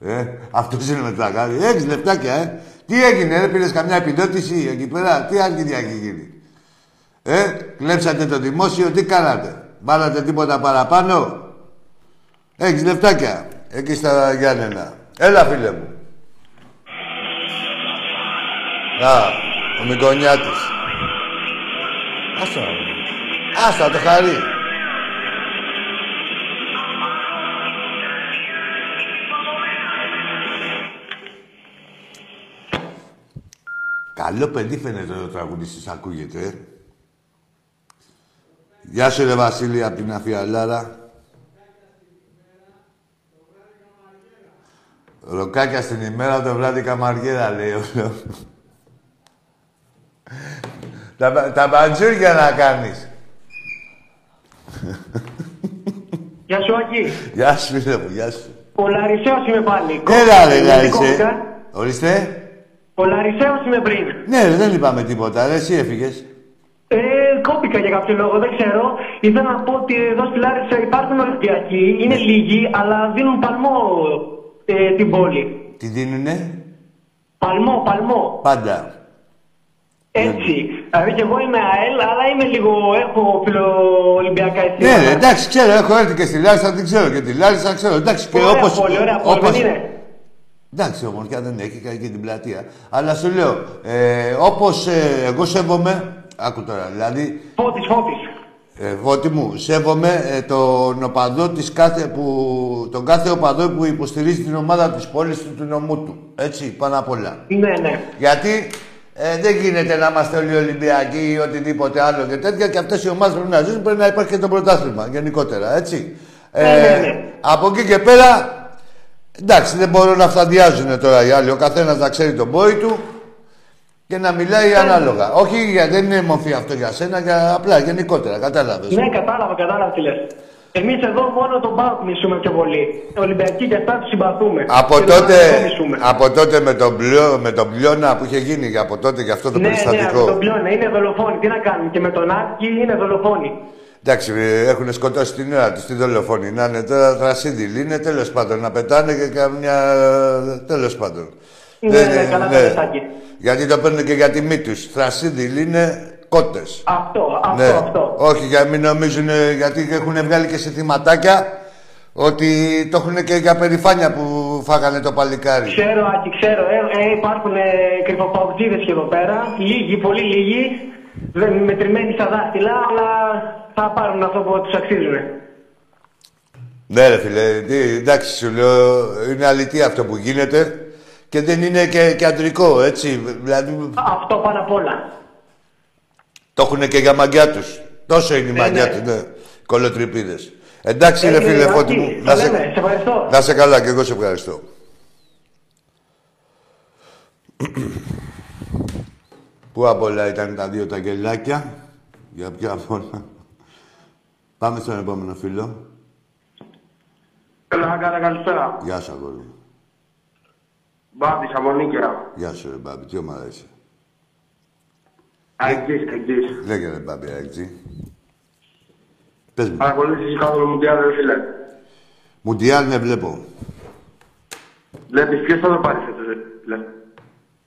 Ε, αυτός είναι με τα γάρι. Έχεις λεπτάκια, ε; Τι έγινε, ρε, πήρες καμιά επιδότηση εκεί πέρα; Τι αρχίδια έχει γίνει; Ε, κλέψατε το δημόσιο, τι κάνατε; Βάλατε τίποτα παραπάνω; Έχεις λεφτάκια; Εκεί στα Γιάννενα. Έλα, φίλε μου. Α, ο Μικονιάτης. Άστα. Άστα, το χαρεί. Καλό παιδί φαίνεται ο τραγουδιστής, ακούγεται. ε. Γεια σου, ρε Βασίλη, από την Αφιαλάρα. Ροκάκια στην ημέρα, το βράδυ καμαριέρα, λέει ο τα, τα μπαντζούρια να κάνεις. Ολυμπιακή. Γεια σου, φίλε μου, γεια σου. Ο Λαρισαίος είμαι πάλι. Έλα, ρε, Γιατί Λάρισε. κόβηκα. Ορίστε. Ο Λαρισαίος είμαι πριν. Ναι, ρε, δεν είπαμε τίποτα. Ρε, εσύ έφυγες. Ε, κόπηκα για κάποιο λόγο, δεν ξέρω. Ήθελα να πω ότι εδώ στη Λάρισα υπάρχουν Ολυμπιακοί. Είναι λίγοι, αλλά δίνουν παλμό ε, την πόλη. Τι δίνουνε; Παλμό, παλμό. Πάντα. Έτσι. Δηλαδή και εγώ είμαι ΑΕΛ, αλλά είμαι λίγο. Έχω φιλοολυμπιακά Ναι, αισθήματα. ρε, εντάξει, ξέρω, έχω έρθει και στη Λάρισα, την ξέρω και τη Λάρισα, ξέρω. Εντάξει, και Ωραία όπως... πόλη, ωραία πόλη, όπως- δεν είναι. Εντάξει, ομορφιά δεν έχει και και την πλατεία. Αλλά σου λέω, ε, όπως ε, εγώ σέβομαι, άκου τώρα, δηλαδή, Φώτης, φώτης. ε, Βότη μου, σέβομαι ε, τον οπαδό της κάθε, που, τον κάθε οπαδό που υποστηρίζει την ομάδα της πόλης του, του νομού του. Έτσι, πάνω απ' όλα. Ναι, ναι. Γιατί ε, δεν γίνεται να είμαστε όλοι Ολυμπιακοί ή οτιδήποτε άλλο και τέτοια και αυτές οι ομάδες πρέπει να ζήσουν, πρέπει να υπάρχει και το πρωτάθλημα γενικότερα, έτσι. Ε, Ναι, ναι, ναι. Από εκεί και πέρα, εντάξει, δεν μπορούν να φταδιάζουν τώρα οι άλλοι. Ο καθένας να ξέρει τον πόη του και να μιλάει ανάλογα. Όχι, γιατί δεν είναι μορφή αυτό για σένα, για, απλά γενικότερα, κατάλαβες. Ναι, κατάλαβα, κατάλαβα τι λες. Εμείς εδώ μόνο τον Πάοκ μισούμε πιο πολύ. Οι Ολυμπιακοί και αυτά τους συμπαθούμε. Από Και τον τότε, Παναθηναϊκό μισούμε. από τότε με τον, πλειό, με τον πλειώνα που είχε γίνει και από τότε και αυτό το ναι, ναι, περιστατικό. αυτό το πλέον είναι δολοφόνοι. Τι να κάνουμε. Και με τον Άκη είναι δολοφόνοι. Εντάξει, έχουν σκοτώσει την ώρα τους τη δολοφόνη. Να είναι τώρα θρασίδηλοι. Είναι τέλος πάντων να πετάνε και καμιά. τέλος πάντων. Ναι, ναι, καλά το πετάκι. Γιατί το παίρνουν και για τιμή τους. Θρασίδηλοι είναι κότες. Αυτό, αυτό, Ναι. αυτό. Όχι, για μην νομίζουν, ε, γιατί έχουν βγάλει και σε θυματάκια ότι το έχουν και για περηφάνεια που φάγανε το παλικάρι. Ξέρω, Άκη, ξέρω. Ε, ε, υπάρχουν ε, κρυφοπαουτζίδες και εδώ πέρα. Λίγοι, πολύ λίγοι. Δεν μετρημένοι στα δάχτυλα, αλλά θα πάρουν αυτό που τους αξίζουν. Ναι, ρε φίλε, τι, εντάξει, σου λέω, είναι αλήθεια αυτό που γίνεται και δεν είναι και, και αντρικό, έτσι. Δηλαδή, Αυτό πάνω απ' όλα. το έχουν και για μαγκιά τους. Τόσο είναι η Ναι, μαγκιά ναι. τους, ναι. Κολοτρυπίδε. Εντάξει, ρε Έγινε, φίλε, Άκη, φώτη μου. τα λέμε. Σε ευχαριστώ. να σε καλά και εγώ σε ευχαριστώ. Πού απ' όλα ήταν τα δύο τα γελάκια; Για ποια απ' όλα. Πάμε στον επόμενο φίλο. Έλα, κάνα καλησπέρα. Γεια σου, αγόρι μου. Μπάμπη, Σαμονίκια. Γεια σου, ρε Μπάμπη. Τι ομάδα είσαι; Αγγής, αγγής. Λέγε ρε Μπάμπη, έτσι. Πες μου. Παρακολούθησες καθόλου μου διάλογο, ρε φίλε. Μουντιάλ ναι, βλέπω. Βλέπεις ποιος θα το πάρει φέτος, ρε φίλε.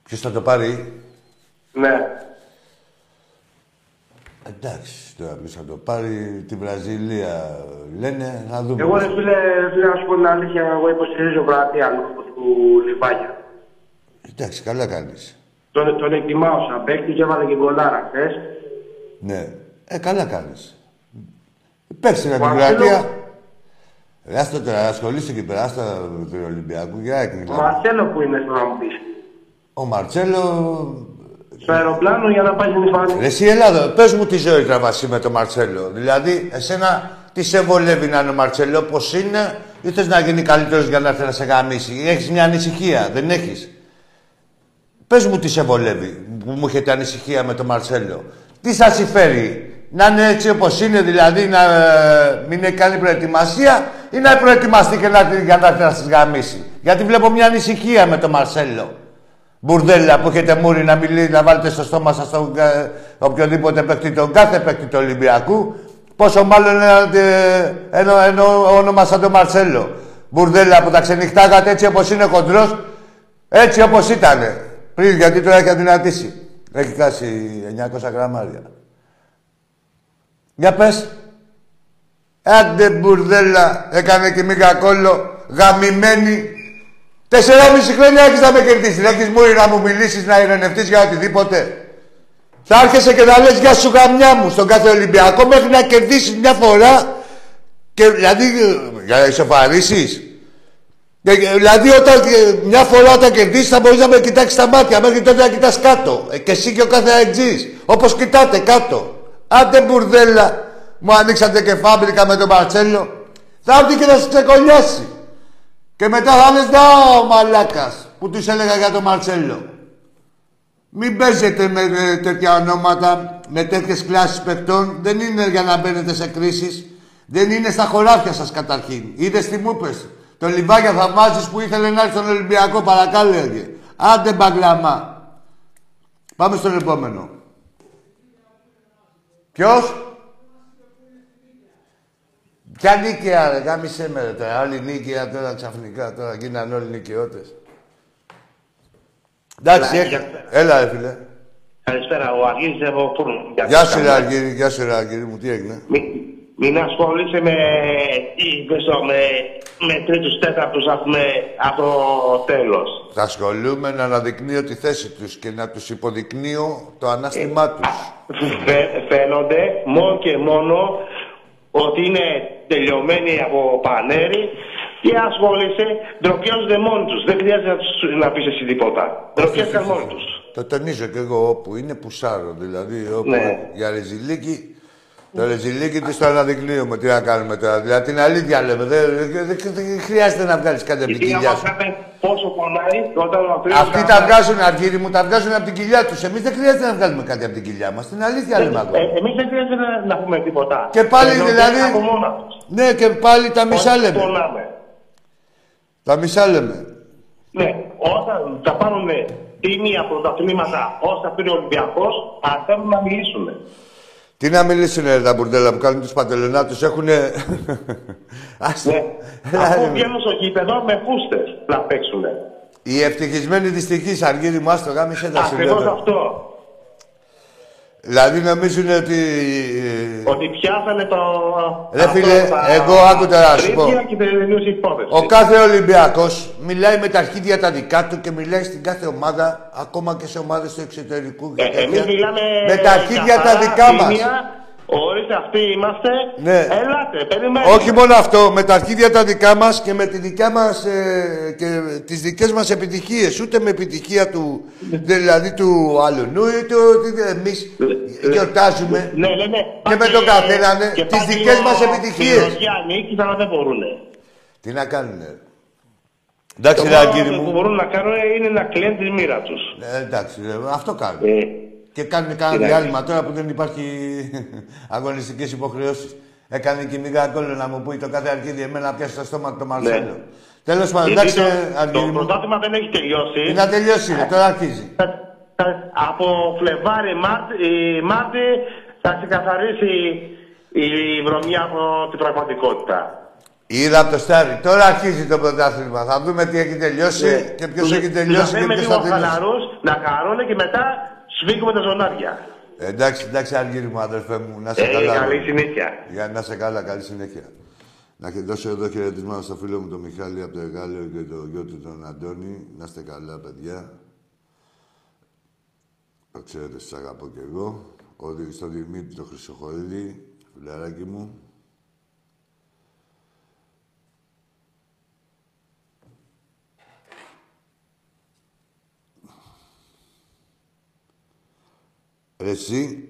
Ποιος θα το πάρει; Ναι. Εντάξει, τώρα ποιος θα το πάρει. Τη Βραζιλία λένε, να δούμε. Εγώ, ρε φίλε, ρε φίλε, να σου πω την αλήθεια, εγώ υποστηρίζω Κροατία λόγω του Λιβάγια. Εντάξει, καλά κάνεις. Τον, τον εκτιμάω σαν παίκτη και έβαλε και γκολάρα χθες. Ναι. Ε, καλά κάνεις. Παίξε με την Μαρσέλο. Κροατία. Ρε, άστο τώρα, ασχολείσαι και πέρα άστα του Ολυμπιακού. Για Ο έκνηλα. Μαρσέλο που είναι στο να μου πεις. Ο Μαρτσέλο... Στο αεροπλάνο για να πάει στην Ισπανία. Ρε, εσύ Ελλάδα, πες μου τι ζωή τραβασί με τον Μαρτσέλο. Δηλαδή, εσένα τι σε βολεύει να είναι ο Μαρτσέλο, πώς είναι, ή θες να γίνει καλύτερος για να έρθει να σε γαμίσει. Έχεις μια ανησυχία, δεν έχεις; Πες μου τι σε βολεύει, που μου έχετε ανησυχία με τον Μαρτσέλο. Τι σας συμφέρει, να είναι έτσι όπως είναι, δηλαδή να ε, μην έχει κάνει προετοιμασία ή να προετοιμαστεί και να, για να έρθει να σας γαμίσει. Γιατί βλέπω μια ανησυχία με τον Μαρσέλο. Μπουρδέλα που έχετε μούρι να μιλεί, να βάλετε στο στόμα σας τον, ε, οποιοδήποτε παίκτη, τον κάθε παίκτη του Ολυμπιακού. Πόσο μάλλον ένα, ε, ένα, ένα όνομα σαν τον Μαρσέλο. Μπουρδέλα που τα ξενυχτάγατε έτσι όπως είναι χοντρός, έτσι όπως ήτανε. Πριν, γιατί τώρα έχει αδυνατήσει. Έχει κάσει 900 γραμμάρια. Για πες. Άντε μπουρδέλα, έκανε και μίγα κόλλο, γαμημένη. Τεσσεράμιση χρόνια έχεις να με κερδίσεις. Δεν έχεις μούρι να μου μιλήσεις, να ειρηνευτείς για οτιδήποτε. Θα άρχεσαι και να λες γεια σου γαμιά μου στον κάθε Ολυμπιακό μέχρι να κερδίσεις μια φορά και δηλαδή για να ισοφαρίσεις. Ε, ε, Δηλαδή, όταν, ε, μια φορά όταν κερδίσεις, θα μπορείς να με κοιτάξεις τα μάτια. Μέχρι τότε να κοιτάς κάτω. Ε, και εσύ και ο κάθε αεξή. Όπως κοιτάτε κάτω. Άντε μπουρδέλα. Μου ανοίξατε και φάμπρικα με τον Μαρτσέλο. Θα έρθει και θα σα ξεκολλιάσει. Και μετά θα λες, να ο μαλάκας που τους έλεγα για τον Μαρτσέλο. Μην παίζετε με ε, τέτοια ονόματα, με τέτοιες κλάσεις παιχτών. Δεν είναι για να μπαίνετε σε κρίσεις. Δεν είναι στα χωράφια σας καταρχήν. Είδες τι μου είπες; Το Λιβάγια Θαυμάζης που ήθελε να έρθει στον Ολυμπιακό, παρακάλεγε. Άντε μπαγκλαμά. Πάμε στον επόμενο. Ποιος; Ποια νίκαια, ρε, γάμισε με ρε τώρα. Άλλη νίκαια τώρα ξαφνικά, τώρα γίνανε όλοι νικαιώτες. Εντάξει, Έλα, έχει- έλα ρε φίλε. Καλησπέρα, ο Αργύρης από Φούρνο. Γεια σου ρε Αργύρη, γεια σου ρε Αργύρη μου, τι έγινε; Μην, μην ασχολείσαι με, τι, πες το, με, με τρίτους, τέταρτους, ας πούμε, από το τέλος. Θα ασχολούμαι να αναδεικνύω τη θέση τους και να τους υποδεικνύω το ανάστημά τους. Φαι, φαίνονται μόνο και μόνο ότι είναι τελειωμένοι από πανέρι και ασχολείσαι, ντροπιάζονται μόνοι τους. Δεν χρειάζεται να, τους- να πεις εσύ τίποτα. Ντροπιάζονται μόνοι τους. Το τονίζω και εγώ όπου είναι πουσάρο. Δηλαδή, όπου Ναι. για ρεζιλίκι, το ρεζιλίκι του το αναδεικνύουμε. Τι να κάνουμε τώρα. Δηλαδή την αλήθεια λέμε. Δεν, δεν, δεν- δεν χρειάζεται να βγάλεις κάτι από την Γιατί κοιλιά άμα σου. ξέρετε πόσο πονάει όταν ο Απρίλιος Αυτοί τα βγάζουν, Αργύρι μου, τα βγάζουν από την κοιλιά τους. Εμείς δεν χρειάζεται να βγάλουμε κάτι από την κοιλιά μας. Την αλήθεια λέμε ακόμα. Ε, εμείς δεν χρειάζεται να, να πούμε τίποτα. Και πάλι Ενώ δηλαδή- Από μόνα τους. Ναι, και πάλι τα μισά Όταν λέμε. πονάμε. Τα μισά λέμε. Ναι, όταν θα πάρουν τίμια πρωταθλήματα όσο θα πήρε ο Ολυμπιακός, θα θέλουν να μιλήσουν. Τι να μιλήσουν ρε, τα μπουρδέλα που κάνουν τους παντελονάτους, έχουνε... Άσε. Ναι. Έλα, Αφού ρε. βγαίνουν στο γήπεδο με φούστες να παίξουν. Οι ευτυχισμένοι δυστυχείς, Αργύρι μου, άστο γάμισε τα σου λέω Ακριβώς τώρα. αυτό. Δηλαδή νομίζουν ότι... ε, Ότι πιάσανε το... Ρε αυτό, φίλε, τα εγώ άκου τώρα να σου πω. τρίπια Και τελείωσε η υπόθεση. Ο κάθε Ολυμπιακός μιλάει με τα αρχίδια τα δικά του και μιλάει στην κάθε ομάδα, ακόμα και σε ομάδες του εξωτερικού. και Ε, τέτοια, εμείς μιλάμε με τα αρχίδια τα καθαρά δικά μας. τίμια. Ορίστε αυτοί είμαστε. Ναι. Ελάτε, περιμένετε. Όχι μόνο αυτό, με τα αρχίδια τα δικά μας και με τη δικιά μας, ε, και τις δικές μας επιτυχίες. Ούτε με επιτυχία του, δηλαδή του αλουνού ή του... τι- Εμείς γιορτάζουμε. Ναι, λένε. Και με τον καθένα, ναι, και τις πάει δικές ο- μας επιτυχίες. η Γιάννη, και θα δεν μπορούν. Τι να κάνουνε. Εντάξει, Το ρε μόνο Αγκύρι που μου. μπορούν να κάνουν είναι να κλαίνουν τη μοίρα τους. Ε, εντάξει, ρε, αυτό κάνουν. Ε, Και κάνουν κανένα Εντάξει. διάλειμμα τώρα που δεν υπάρχει αγωνιστικές υποχρεώσεις. Έκανε και η Μίγα Κόλλο να μου πει το κάθε αρχίδι εμένα να πιάσει το στόμα του το Μαρσέλο. Ναι. Τέλος πάντων, γιατί εντάξει, το- Αργύρι Το μου. πρωτάθλημα δεν έχει τελειώσει. Είναι να τελειώσει, ρε, τώρα αρχίζει. Θα- θα- Από Φλεβάρι, Μάρτι, η Μάρτι θα ξεκαθαρίσει η βρωμιά από την πραγματικότητα. Είδα από το Στάρι. Τώρα αρχίζει το πρωτάθλημα. Θα δούμε τι έχει τελειώσει Ναι. και ποιος έχει τελειώσει και με ποιος λίγο θα τελειώσει. χαλαρούς, να χαρούν και μετά σφίγγουμε τα ζωνάρια. Ε, Εντάξει, εντάξει, Αργύρι μου, αδερφέ μου, να σε Ε, καλά. καλή συνέχεια. Για να σε καλά, καλή συνέχεια. Να και δώσω εδώ χαιρετισμά στο φίλο μου τον Μιχάλη από το Εγάλεο και το γιο του τον Αντώνη. Να είστε καλά, παιδιά. Το ξέρετε, σας αγαπώ κι εγώ. Ο, Δη- στον Δημήτρη το Χρυσοχοίδη, φιλαράκι μου. Εσύ,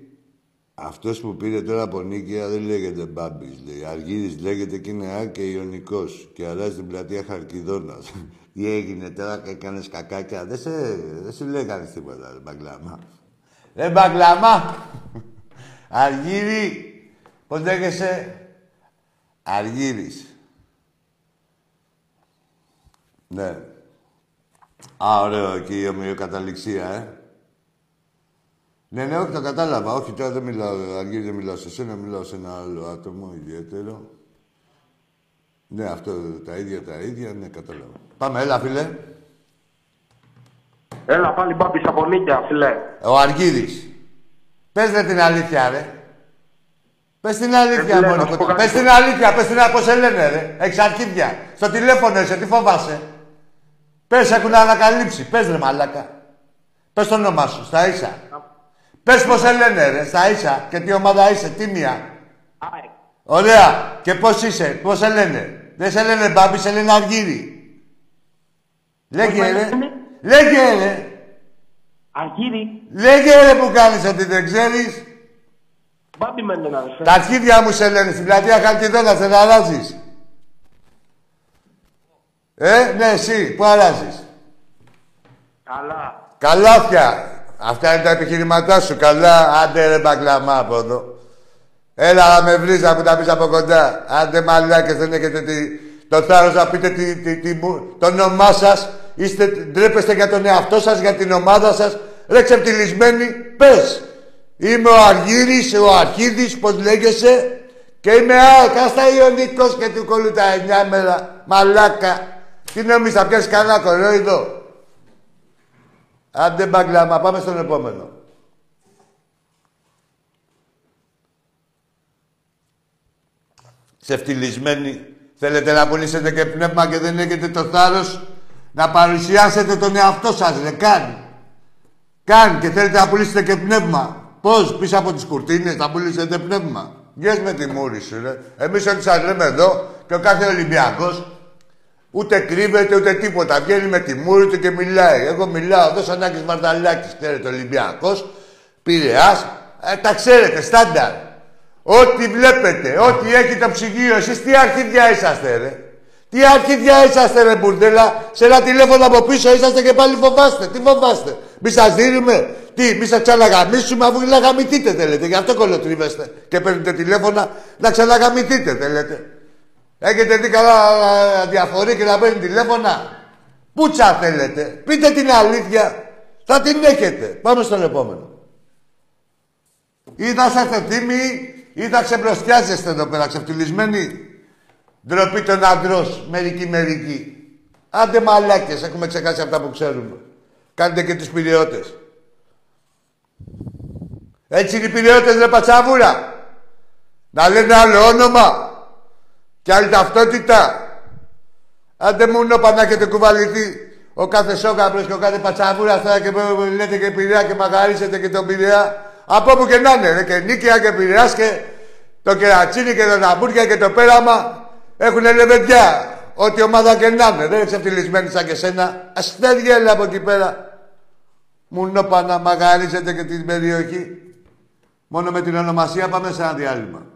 αυτός που πήρε τώρα από νίκαια δεν λέγεται Μπάμπης, λέει. Αργύρης λέγεται και είναι Α και Ιωνικός και αλλάζει την πλατεία Χαρκιδόνας. Τι έγινε τώρα και έκανες κακάκια. Δεν σε, δεν σου λέει κανείς τίποτα, ρε Μπαγκλάμα. Ρε Μπαγκλάμα! Αργύρη! Πώς λέγεσαι; Αργύρης. Ναι. Α, ωραίο εκεί η ομοιοκαταληξία, ε. Ναι, ναι, όχι, το κατάλαβα. Όχι, τώρα δεν μιλάω, Αργύρη, δεν μιλάω σε σένα, μιλάω σε ένα άλλο άτομο ιδιαίτερο. Ναι, αυτό τα ίδια, τα ίδια, ναι, κατάλαβα. Πάμε, έλα, φίλε. Έλα πάλι μπάμπης από νίκια, φιλέ. Ο Αργύρης. Πες ρε την αλήθεια, ρε. Πες την αλήθεια, φίλε, μόνο. να σου πω κοντά. κάτι. Πες την αλήθεια, πες την πώς σε λένε, ρε. Έχεις αρχίδια. Στο τηλέφωνο είσαι, τι φοβάσαι. Πες, έχουν ανακαλύψει. Πες, ρε μαλάκα. Πες το όνομά σου, στα ίσα. Πες πώς σε λένε, ρε, στα ίσα. Και τι ομάδα είσαι, τίμια. Ωραία. Και πώς είσαι, πώς σε λένε. Δεν σε λένε μπάμπη, σε λένε αργύρι. Λέγε, ρε. Λέγε, ρε. Αργύρι, Λέγε, ρε, που κάνεις ότι δεν ξέρεις. μπάμπη με λένε αδερφέ. Τα αρχίδια μου σε λένε, στην πλατεία Χαλκιδόνας, δεν αλλάζεις. Ε, ναι, εσύ, πού αλλάζεις. Καλά. Καλάθια. Αυτά είναι τα επιχειρηματά σου. Καλά, άντε ρε μπαγκλαμά από εδώ. Έλα να με βρεις, να μου τα πεις από κοντά. Άντε μαλάκες, δεν έχετε τι... το θάρρος να πείτε τι, τι, τι, μου- το όνομά σας. Είστε, ντρέπεστε για τον εαυτό σας, για την ομάδα σας. Ρε ξεπτυλισμένοι, πες. Είμαι ο Αργύρης, ο Αρχίδης, πώς λέγεσαι. Και είμαι ΑΕΚ, άστα Ιωνικός και του κολλού τα εννιά μέρα. Μαλάκα. Τι νομίζεις, θα πιάσεις κανένα κορόιδο. Άντε μπαγκλάμα, πάμε στον επόμενο. Ξεφτυλισμένοι. Θέλετε να πουλήσετε και πνεύμα και δεν έχετε το θάρρος να παρουσιάσετε τον εαυτό σας, ρε. Καν. Καν και θέλετε να πουλήσετε και πνεύμα. Πώς, πίσω από τις κουρτίνες να πουλήσετε πνεύμα. Βγες με τη μούρη σου, ρε. Εμείς ό,τι σας λέμε εδώ και ο κάθε Ολυμπιακός Ούτε κρύβεται ούτε τίποτα. Βγαίνει με τη μούρη του και μιλάει. Εγώ μιλάω εδώ σαν Άκης Μαρταλάκης, ξέρετε, Ολυμπιακός, Πειραιάς. Ε, τα ξέρετε, στάνταρ. Ό,τι βλέπετε, ό,τι έχει το ψυγείο, εσείς τι αρχίδια είσαστε, ρε. Τι αρχίδια είσαστε, ρε μπουρδέλα. Σε ένα τηλέφωνο από πίσω είσαστε και πάλι φοβάστε. Τι φοβάστε. Μη σας δίνουμε. Τι, μη σας ξαναγαμίσουμε αφού να γαμηθείτε θέλετε. Γι' αυτό κολοτρίβεστε και παίρνετε τηλέφωνα να ξαναγαμηθείτε θέλετε. Έχετε δει καλά α, διαφορή και να παίρνει τηλέφωνα; Πούτσα θέλετε; Πείτε την αλήθεια. Θα την έχετε. Πάμε στον επόμενο. Ή θα είσαστε τίμοι ή θα ξεπροστιάζεστε εδώ πέρα ξεφτυλισμένοι. Ντροπή των αντρός. Μερικοί μερικοί. Άντε μαλάκες. Έχουμε ξεχάσει αυτά που ξέρουμε. Κάντε και τους πυριώτες. Έτσι είναι οι πυριώτες ρε πατσαβούρα. Να λένε άλλο όνομα. Και άλλη ταυτότητα. Άντε μου νόπα να έχετε κουβαληθεί ο κάθε σόκαπρος και ο κάθε πατσαβούρας τώρα και λέτε και πειραιά και μαγαρίσετε και τον πειραιά. Από όπου και να είναι, ρε, και νίκαια και πειραιάς και το κερατσίνι και το ναμπούρια και το πέραμα έχουν λεβεντιά. Ό,τι ομάδα και να είναι, δεν είναι ξεφτυλισμένοι σαν και σένα. Αστέργελα από εκεί πέρα. Μου νόπα να μαγαρίσετε και την περιοχή. Μόνο με την ονομασία πάμε σε ένα διάλειμμα.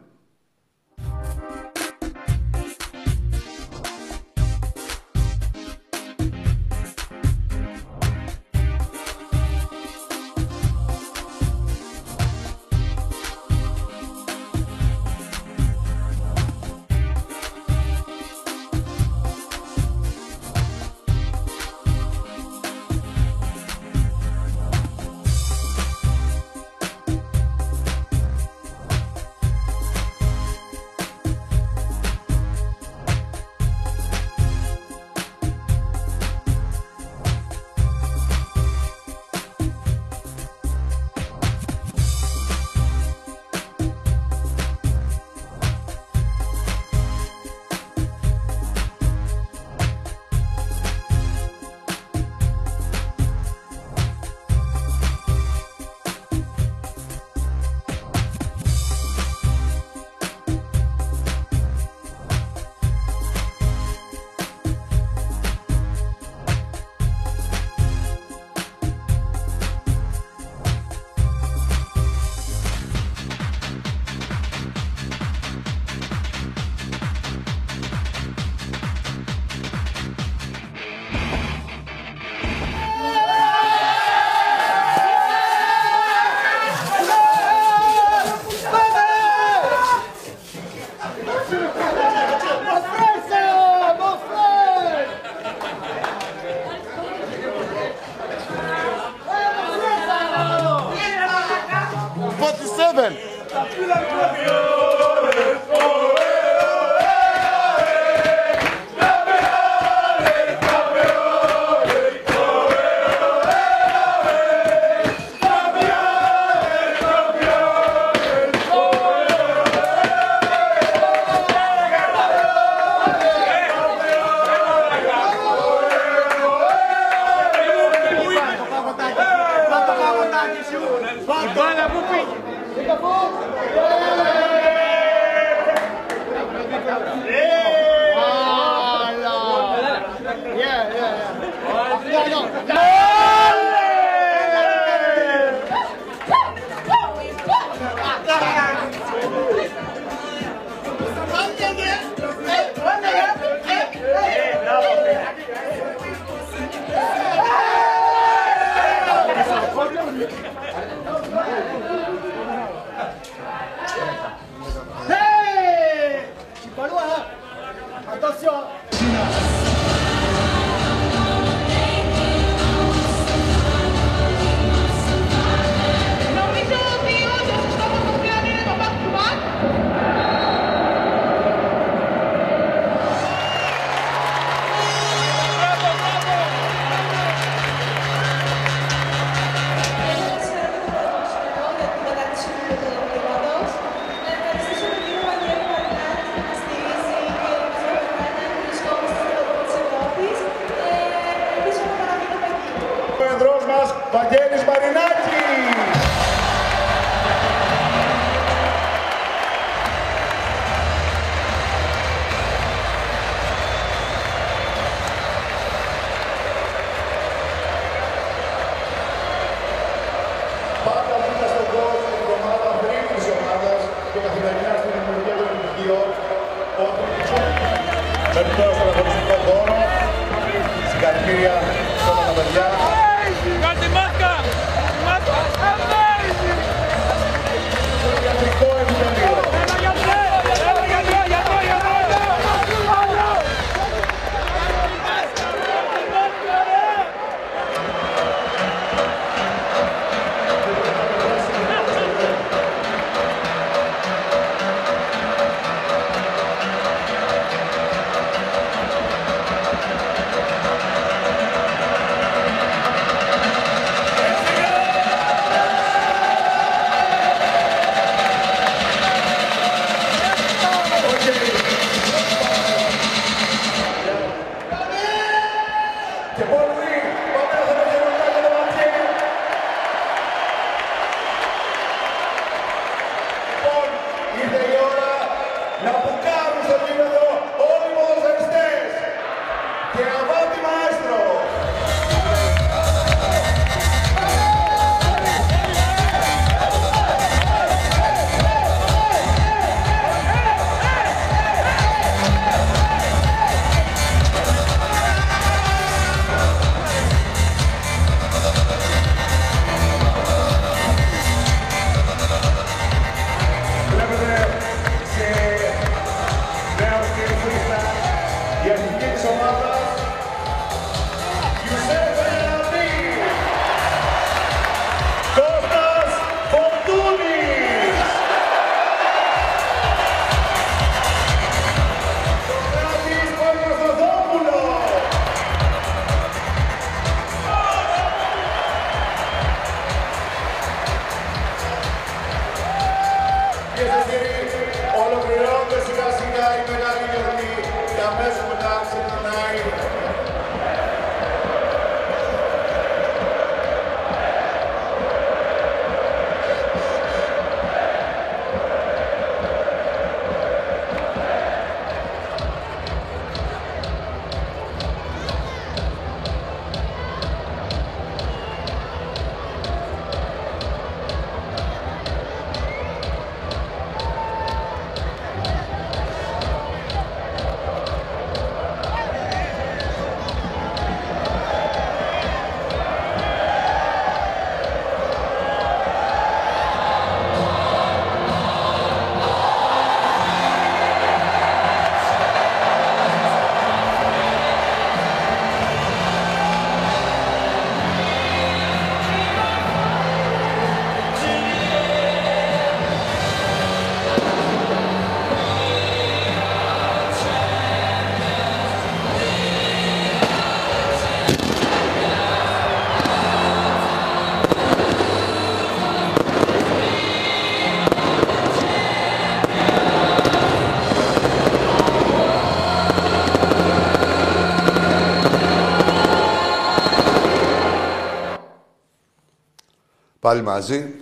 Πάλι μαζί.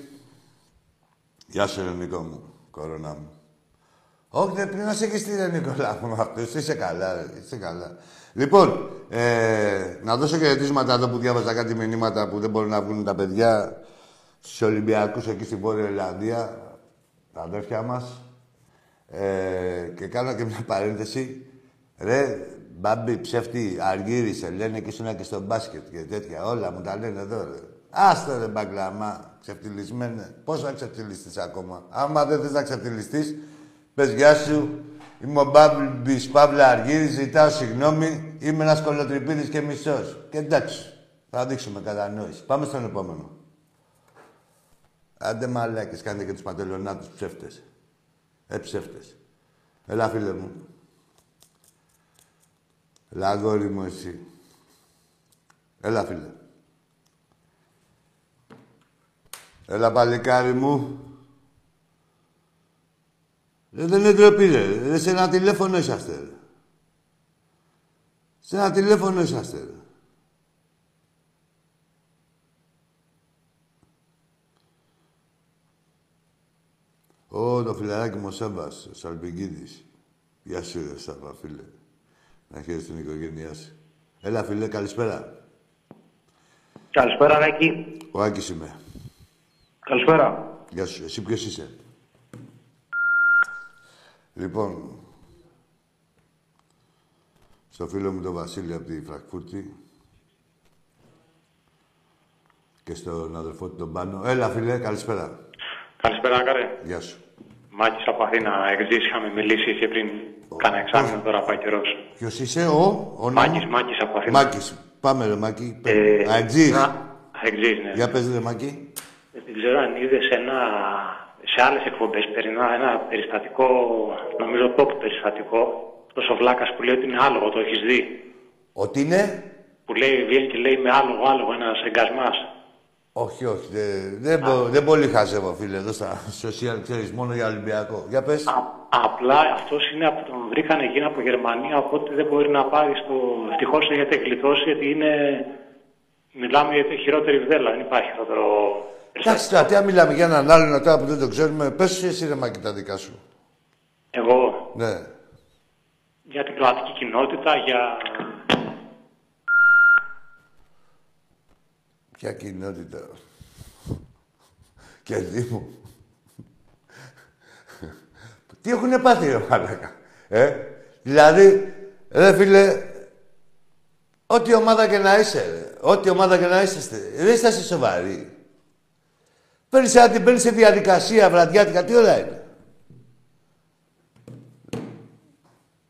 Γεια σου, ρε Νίκο μου. Κορώνα μου. Όχι, δεν πρέπει να σε έχεις ρε Νικόλα μου αυτός. Είσαι καλά, ρε. Είσαι καλά. Λοιπόν, ε, να δώσω χαιρετίσματα εδώ που διάβαζα κάτι μηνύματα που δεν μπορούν να βγουν τα παιδιά στους Ολυμπιακούς εκεί στην Βόρεια Ιρλανδία, τα αδέρφια μας. Ε, και κάνω και μια παρένθεση. Ρε, μπάμπι, ψεύτη, αργύρισε, λένε και ήσουν και στο μπάσκετ και τέτοια. Όλα μου τα λένε εδώ, ρε. Άστο ρε μπαγκλαμά, ξεφτυλισμένε. Πώς θα ξεφτυλιστείς ακόμα; Άμα δεν θες να ξεφτυλιστείς, πες γεια σου. Είμαι ο Μπάμπης Παύλα Αργύρης, ζητάω συγγνώμη. Είμαι ένας κολοτρυπίδης και μισός. Και εντάξει, θα δείξουμε κατανόηση. Πάμε στον επόμενο. Άντε μαλάκες, κάνετε και τους παντελονάτους ψεύτες. Ε, ψεύτες. Έλα, φίλε μου. Έλα, αγόρι μου, εσύ. Έλα, φίλε. Έλα, παλικάρι μου. Ε, δεν είναι ντροπή, ρε. Ε, σε ένα τηλέφωνο είσαστε. Σε ένα τηλέφωνο είσαστε, ρε. Ω, το φιλαράκι μου ο Σάμπας, ο Σαλπιγκίδης. Γεια σου, ρε φίλε. Να χαίρεσαι την οικογένειά σου. Έλα, φίλε, καλησπέρα. Καλησπέρα, Άκη. Ο Άκης είμαι. Καλησπέρα. Γεια σου. Εσύ ποιος είσαι; Λοιπόν, στο φίλο μου τον Βασίλη από τη Φραγκφούρτη και στον αδελφό του τον Πάνο. Έλα, φίλε, καλησπέρα. Καλησπέρα, Κάρε. Γεια σου. Μάκης από Αθήνα, εξής, είχαμε μιλήσει και πριν κάνα εξάμεινο, τώρα πάει καιρός. Ποιος είσαι, ο, ο Μάκης, Μάκης από Αθήνα. Μάκης. Πάμε, ρε, Μάκη. Ε, Αεξής. να- Εξής, ναι. Για πες, ρε, Μάκη. Δεν ξέρω αν είδες ένα, σε άλλες εκπομπές περινά ένα περιστατικό, νομίζω top περιστατικό, το Σοβλάκας που λέει ότι είναι άλογο, το έχεις δει; Ότι είναι; Που λέει, βγαίνει και λέει με άλογο, άλογο, ένας εγκασμάς. Όχι, όχι. Δεν, δεν, μπο- δεν πολύ χαζεύω, φίλε, εδώ στα social, ξέρεις, μόνο για Ολυμπιακό. Για πες. Απλά αυτός είναι από τον βρήκαν εκείνα από Γερμανία, οπότε δεν μπορεί να πάρει στο. Ευτυχώς έχετε γλιτώσει, γιατί είναι. Μιλάμε για τη χειρότερη βδέλα, δεν υπάρχει χειρότερο. Εντάξει, τώρα, τι αν μιλάμε για έναν άλλον τώρα που δεν το ξέρουμε, πες σου εσύ, ρε, Μάκη, τα δικά σου. Εγώ; Ναι. για την κροατική κοινότητα, για. Ποια κοινότητα. Και Δήμο. Τι έχουνε πάθει, ρε μαλάκα. Ε, δηλαδή, ρε φίλε, ό,τι ομάδα και να είσαι, ρε. Ό,τι ομάδα και να είσαστε, δεν είστε σοβαροί. Παίρνεις ένα, την παίρνεις σε διαδικασία βραδιάτικα, τι ώρα είναι;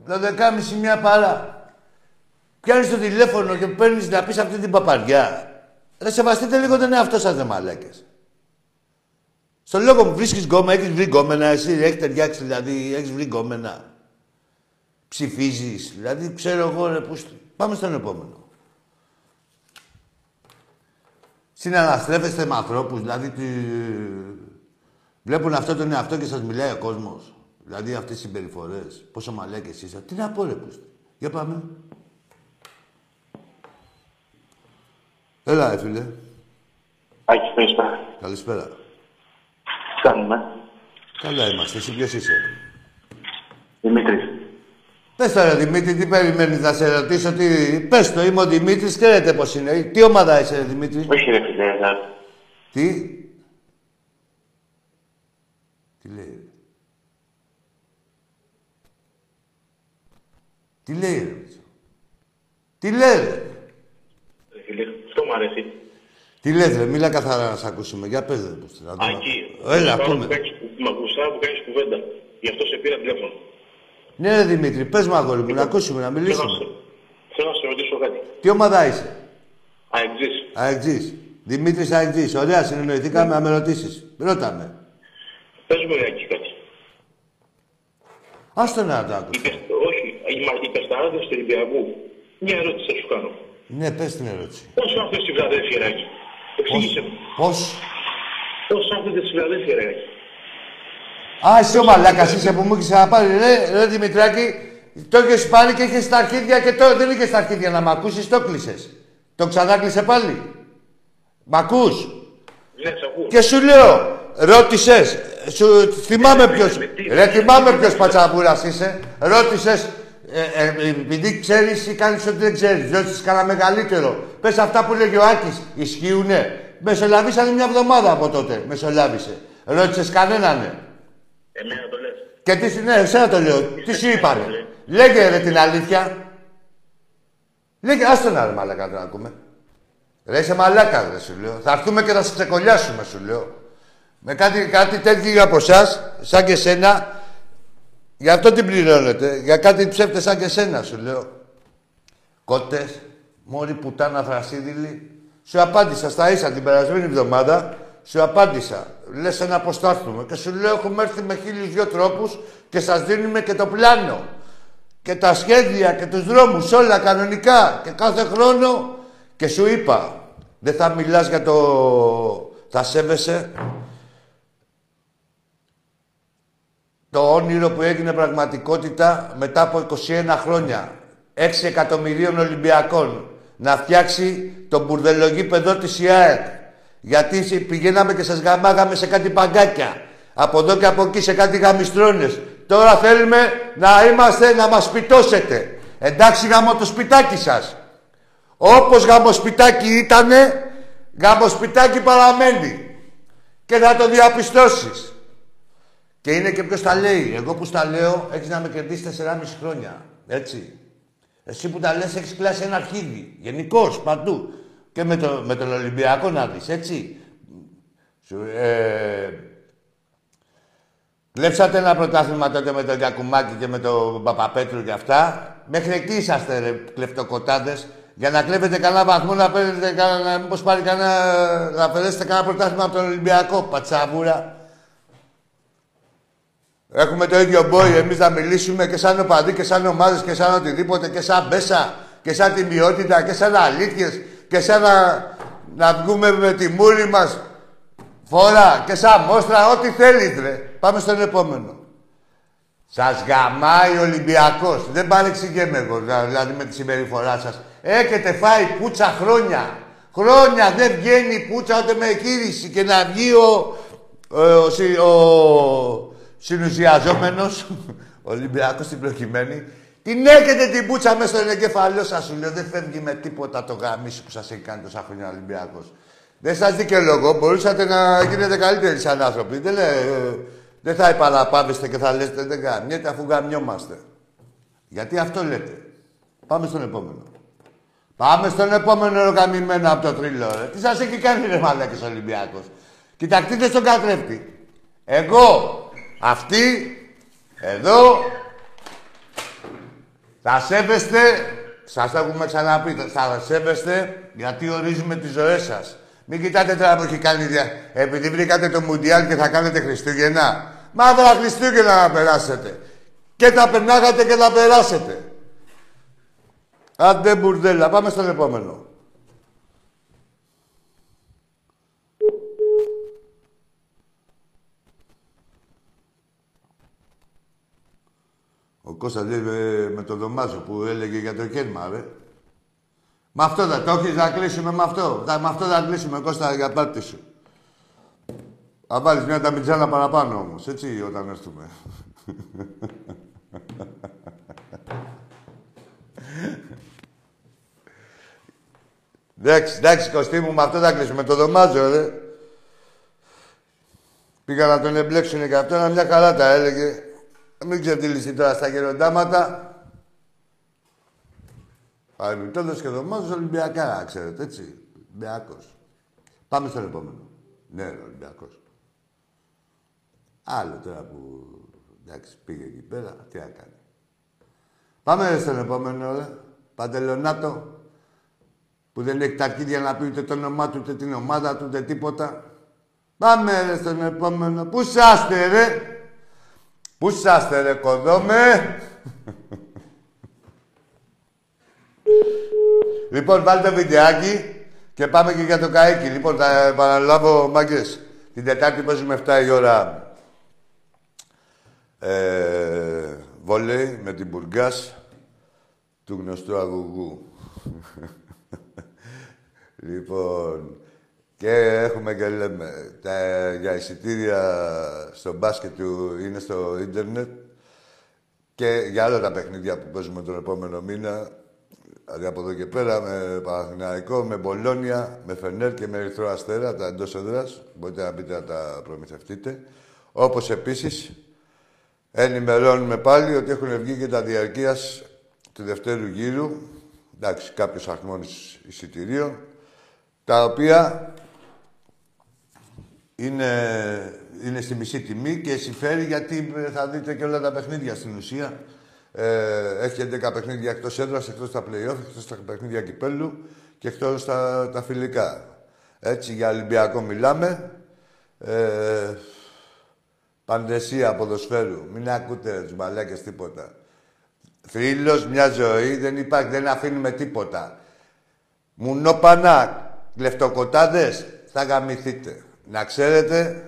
Το δεκάμιση μια παρά. Πιάνεις το τηλέφωνο και παίρνεις να πεις αυτή την παπαριά. Ρε σεβαστείτε λίγο τον εαυτό σας, ρε μαλάκες. Στο λόγο μου βρίσκεις γκόμενα, έχεις βρει γκόμενα, εσύ έχεις ταιριάξει, δηλαδή, έχεις βρει γκόμενα. Ψηφίζεις, δηλαδή, ξέρω εγώ, ρε, πώς... Πάμε στον επόμενο. Συναναστρέφεστε με ανθρώπους, δηλαδή, τι... βλέπουν αυτό τον εαυτό και σας μιλάει ο κόσμος. Δηλαδή, αυτές οι συμπεριφορές, πόσο μαλάκες είστε. Τι να πω, ρε, πούστη. Για πάμε. Έλα, ρε, φίλε. Άκη, καλησπέρα. Καλησπέρα. Τι κάνουμε; Καλά είμαστε. Εσύ ποιος είσαι; Δημήτρης. Πες τώρα, Δημήτρη, τι περιμένεις να σε ρωτήσω, τι... Πες το, είμαι ο Δημήτρης, ξέρετε πώς είναι. Τι ομάδα είσαι, ρε, Δημήτρη; Όχι ρε φίλε, θα... Τι; Τι λέει. ρε; Τι λέει, ρε. Μίτσο; Τι λέει, ρε; Ρε φίλε, αυτό μου αρέσει. Τι λες, ρε. Μίλα καθαρά να σε ακούσουμε. Για πες, ρε. Πούστη, να δούμε. Ακή. Έλα, Πάνω ακούμε. που κάνεις- Μ' ακουστά που κάνεις κουβέντα. Γι' αυτό σε πήρα τηλέφωνο. Ναι, ρε, Δημήτρη, πες μου, αγόρι μου, να ακούσουμε, να Θέλω να μιλήσουμε. σε- Θέλω να σε ρωτήσω κάτι. Τι ομάδα είσαι; Αεξής. Αεξής. Δημήτρης Αεξής. Ωραία, συνεννοηθήκαμε να με ρωτήσεις. Ρώτα με. Πες μου ρε Άκη κάτι. Άστο να το άκουσα. Είπες, όχι, οι, μα- οι πεσταράδες του Ολυμπιακού. Μια ερώτηση θα σου κάνω. Ναι, πες την ερώτηση. Πώς κάθονται στη Φιλαδέλφια, ρε Άκη. Εξήγησε μου. Πώς; Πώς κάθονται στη Φιλαδέλφια, ρε Άκη. Α, εσύ ο μαλάκας είσαι που μου έχεις ξαναπάρει. Ρε, ρε Δημητράκη, το έχεις πάρει και είχες στα αρχίδια και το, δεν είχες στα αρχίδια να μ' ακούσεις, το κλείσες. Το ξανάκλεισε πάλι. Μ' ακούς; Ναι, σε ακούω. Και σου λέω, ρώτησες, σου θυμάμαι ποιος, ρε θυμάμαι ποιος πατσαβούρας είσαι, ρώτησες, ε, ε, επειδή ξέρεις ή κάνεις ότι δεν ξέρεις, ρώτησες κανένα μεγαλύτερο. Πες αυτά που λέγει ο Άκης, ισχύουνε. Μεσολαβήσανε μια εβδομάδα από τότε, μεσολάβησε. Ρώτησες κανέναν, ναι. Εμένα το λες. Και τι, σου- ναι, εσένα το λέω, τι σου είπανε. Λέγε ρε την αλήθεια. Λέγε, άστο να ρε μαλάκα να ακούμε. Ρε είσαι μαλάκα ρε σου λέω. Θα έρθουμε και θα σε ξεκολλιάσουμε σου λέω. Με κάτι, κάτι τέτοιο από εσάς, σαν και σένα, γι' αυτό την πληρώνετε. Για κάτι ψεύτες σαν και σένα σου λέω. Κότες, μόρι πουτάνα θρασίδηλη. Σου απάντησα στα ίσα την περασμένη εβδομάδα. Σου απάντησα. Λες ένα πώς θα έρθουμε. Και σου λέω έχουμε έρθει με χίλιους δυο τρόπους και σας δίνουμε και το πλάνο. Και τα σχέδια και τους δρόμους όλα κανονικά. Και κάθε χρόνο. Και σου είπα. Δεν θα μιλάς για το... Θα σέβεσαι. Το όνειρο που έγινε πραγματικότητα μετά από 21 χρόνια. 6 εκατομμυρίων Ολυμπιακών. Να φτιάξει τον μπουρδελογίπεδο της ΙΑΕΚ. Γιατί σε- πηγαίναμε και σας γαμάγαμε σε κάτι παγκάκια. Από εδώ και από εκεί σε κάτι γαμιστρώνες. Τώρα θέλουμε να είμαστε, να μας σπιτώσετε. Εντάξει γαμώ το σπιτάκι σας. Όπως γαμοσπιτάκι ήτανε, γαμοσπιτάκι παραμένει. Και θα το διαπιστώσεις. Και είναι και ποιος τα λέει. Εγώ που στα λέω, έχεις να με κερδίσεις 4,5 χρόνια. Έτσι. Εσύ που τα λες, έχεις κλάσει ένα αρχίδι. Γενικώς παντού. Και με, το, με τον Ολυμπιακό να δεις, έτσι. Σου, ε, Κλέψατε ένα πρωτάθλημα τότε με τον Γιακουμάκη και με τον Παπαπέτρου και αυτά. Μέχρι εκεί είσαστε, ρε, κλεφτοκοτάδες. Για να κλέβετε κανένα βαθμό, να παίρνετε κανένα, μήπως πάρει κανένα, να περάσετε κανένα πρωτάθλημα από τον Ολυμπιακό, πατσαβούρα. Έχουμε το ίδιο μπόι εμείς να μιλήσουμε και σαν οπαδοί και σαν ομάδες και σαν οτιδήποτε και σαν μπέσα και σαν την ποιότητα και σαν αλήθειες και σαν να, να βγούμε με τη μούρη μας φορά και σαν μόστρα, ό,τι θέλεις ρε. Πάμε στον επόμενο. Σας γαμάει ο Ολυμπιακός. Δεν παρεξηγέμαι εγώ, δηλαδή με τη συμπεριφορά σας. Έχετε φάει πουτσα χρόνια. Χρόνια δεν βγαίνει πουτσα ούτε με εκείριση και να βγει ο, ο, ο, ο συνουσιαζόμενος, ο Ολυμπιακός στην προκειμένη, την έχετε την πουτσα μέσα στον εγκεφαλό σας, σου λέω. Δεν φεύγει με τίποτα το γαμίσι που σας έχει κάνει τόσα χρόνια ο Ολυμπιακός. Δεν σας δικαιολογώ. Μπορούσατε να γίνετε καλύτεροι σαν άνθρωποι. Δεν, λέ, δεν θα επαναπάβεστε και θα λέτε δεν γαμιέται αφού γαμιόμαστε. Γιατί αυτό λέτε. Πάμε στον επόμενο. Πάμε στον επόμενο γαμημένο από το τρίλο, ρε. Τι σας έχει κάνει ρε μαλάκες Ολυμπιακός. Κοιτακτείτε στον καθρέφτη. Εγώ, αυτοί, εδώ, θα σέβεστε, σας το έχουμε ξαναπεί, θα σέβεστε γιατί ορίζουμε τις ζωές σας. Μην κοιτάτε τώρα που έχει κάνει δια... Επειδή βρήκατε το Μουντιάλ και θα κάνετε Χριστούγεννα. Μαύρα Χριστούγεννα να περάσετε. Και τα περνάγατε και τα περάσετε. Άντε μπουρδέλα. Πάμε στον επόμενο. Ο Κώστας λέει με, με το δωμάζο που έλεγε για το κέρμα, ρε. Με αυτό θα το έχεις να κλείσουμε με αυτό. Θα, με αυτό θα κλείσουμε, Κώστα, για πάρτι σου. Θα βάλεις μια ταμιτζάνα παραπάνω όμως, έτσι, όταν έρθουμε. Εντάξει, εντάξει, Κωστή μου, με αυτό θα κλείσουμε. Το δωμάζω, ρε. Πήγα να τον εμπλέξουνε και αυτό, ένα μια καλά τα έλεγε. Μην ξεφτυλιστεί τώρα στα γεροντάματα. Παρεμπιπτόντως και δωμάζο Ολυμπιακά, ξέρετε, έτσι. Ολυμπιακός. Πάμε στον επόμενο. Ναι, Ολυμπιακός. Άλλο τώρα που εντάξει, πήγε εκεί πέρα, τι να κάνει. Πάμε στον επόμενο, ρε. Παντελονάτο, που δεν έχει τα αρχίδια να πει ούτε το όνομά του, ούτε την ομάδα του, ούτε τίποτα. Πάμε ρε στον επόμενο. Πού σάστε ρε; Πού σάστε ρε κοδόμε; Λοιπόν, βάλτε βιντεάκι και πάμε και για το καίκι. Λοιπόν, θα επαναλάβω, μάγκες. Την Τετάρτη παίζουμε 7 η ώρα ε, βόλεϊ με την Μπουργκάς του γνωστού αγωγού. λοιπόν, και έχουμε και λέμε, τα, για εισιτήρια στο μπάσκετ του είναι στο ίντερνετ και για όλα τα παιχνίδια που παίζουμε τον επόμενο μήνα Δηλαδή από εδώ και πέρα με Παναθηναϊκό, με Μπολόνια, με Φενέρ και με Ερυθρό Αστέρα, τα εντός έδρας. Μπορείτε να μπείτε να τα προμηθευτείτε. Όπως επίσης ενημερώνουμε πάλι ότι έχουν βγει και τα διαρκείας του δευτέρου γύρου. Εντάξει, κάποιος αριθμό εισιτηρίων. Τα οποία είναι, είναι στη μισή τιμή και συμφέρει γιατί θα δείτε και όλα τα παιχνίδια στην ουσία. Ε, έχει 11 παιχνίδια εκτός έδρας, εκτός τα play-off, εκτός τα παιχνίδια κυπέλου και εκτός τα, τα φιλικά. Έτσι, για Ολυμπιακό μιλάμε. Ε, παντεσία ποδοσφαίρου. Μην ακούτε τους μαλάκες τίποτα. Φίλος, μια ζωή, δεν υπάρχει, δεν αφήνουμε τίποτα. Μουνόπανα, κλεφτοκοτάδες, θα γαμηθείτε. Να ξέρετε,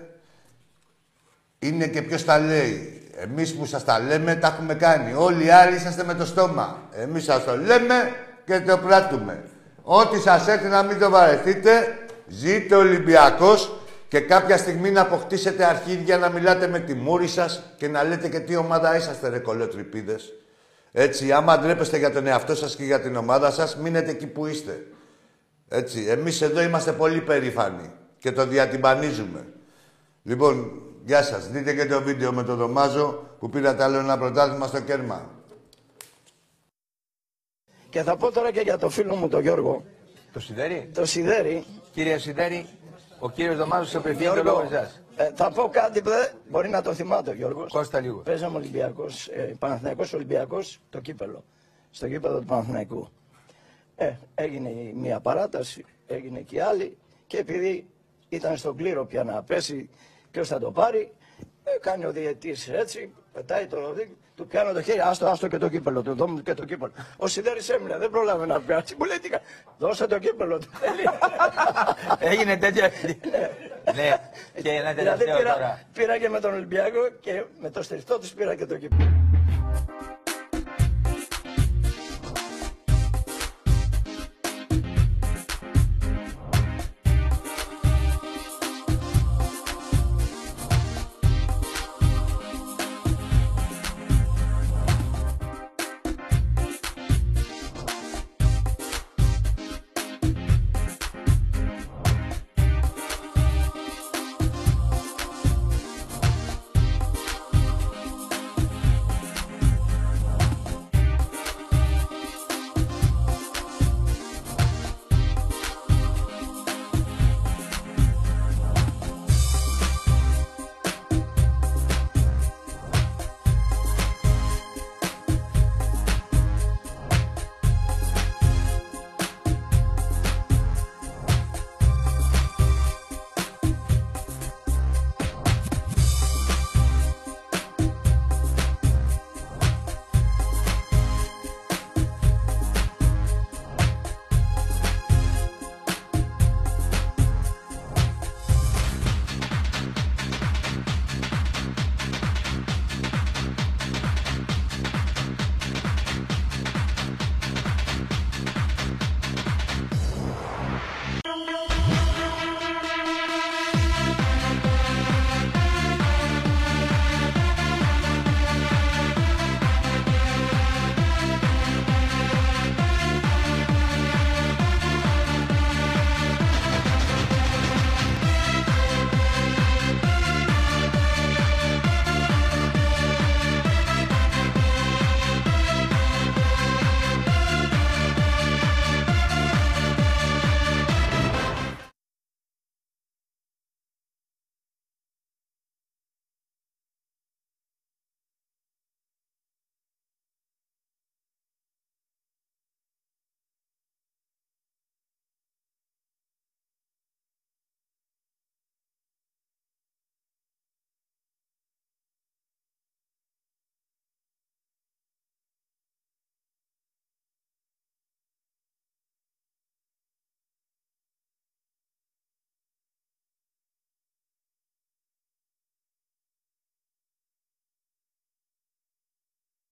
είναι και ποιος τα λέει. Εμείς που σας τα λέμε, τα έχουμε κάνει. Όλοι οι άλλοι είσαστε με το στόμα. Εμείς σας το λέμε και το πράττουμε. Ό,τι σας έρθει να μην το βαρεθείτε, ζείτε Ολυμπιακός και κάποια στιγμή να αποκτήσετε αρχίδια να μιλάτε με τη μούρη σας και να λέτε και τι ομάδα είσαστε ρε κολοτρυπίδες. Έτσι, άμα ντρέπεστε για τον εαυτό σας και για την ομάδα σας, μείνετε εκεί που είστε. Έτσι, εμείς εδώ είμαστε πολύ περήφανοι και το διατυμπανίζουμε. Λοιπόν, γεια σας. Δείτε και το βίντεο με τον Δωμάζο που πήρατε άλλο ένα πρωτάθλημα στο κέρμα. Και θα πω τώρα και για το φίλο μου τον Γιώργο. Το Σιδέρι. Το Σιδέρι. Κύριε Σιδέρι, ο κύριος Δωμάζος σε απευθύνει το Γιώργο, λόγο εσάς. ε, θα πω κάτι που δεν μπορεί να το θυμάται ο Γιώργος. Κώστα λίγο. Παίζαμε Ολυμπιακός, ε, Παναθηναϊκός Ολυμπιακός, το κύπελο. Στο κύπελο του Παναθηναϊκού. Ε, έγινε η μία παράταση, έγινε και η άλλη και επειδή ήταν στον κλήρο πια να πέσει ποιος θα το πάρει, ε, κάνει ο διαιτής έτσι, πετάει το δίκτυο, του πιάνω το χέρι, άστο, άστο και το κύπελο, του δώμου και το κύπελο. Ο Σιδέρης έμεινε, δεν πρόλαβε να πιάσει, μου λέει τι κα- δώσε το κύπελο του. θέλει. Έγινε τέτοιο. ναι. Και ένα Δηλαδή τελευταίο πήρα, τώρα. πήρα και με τον Ολυμπιακό και με το στριφτό του πήρα και το κύπελο.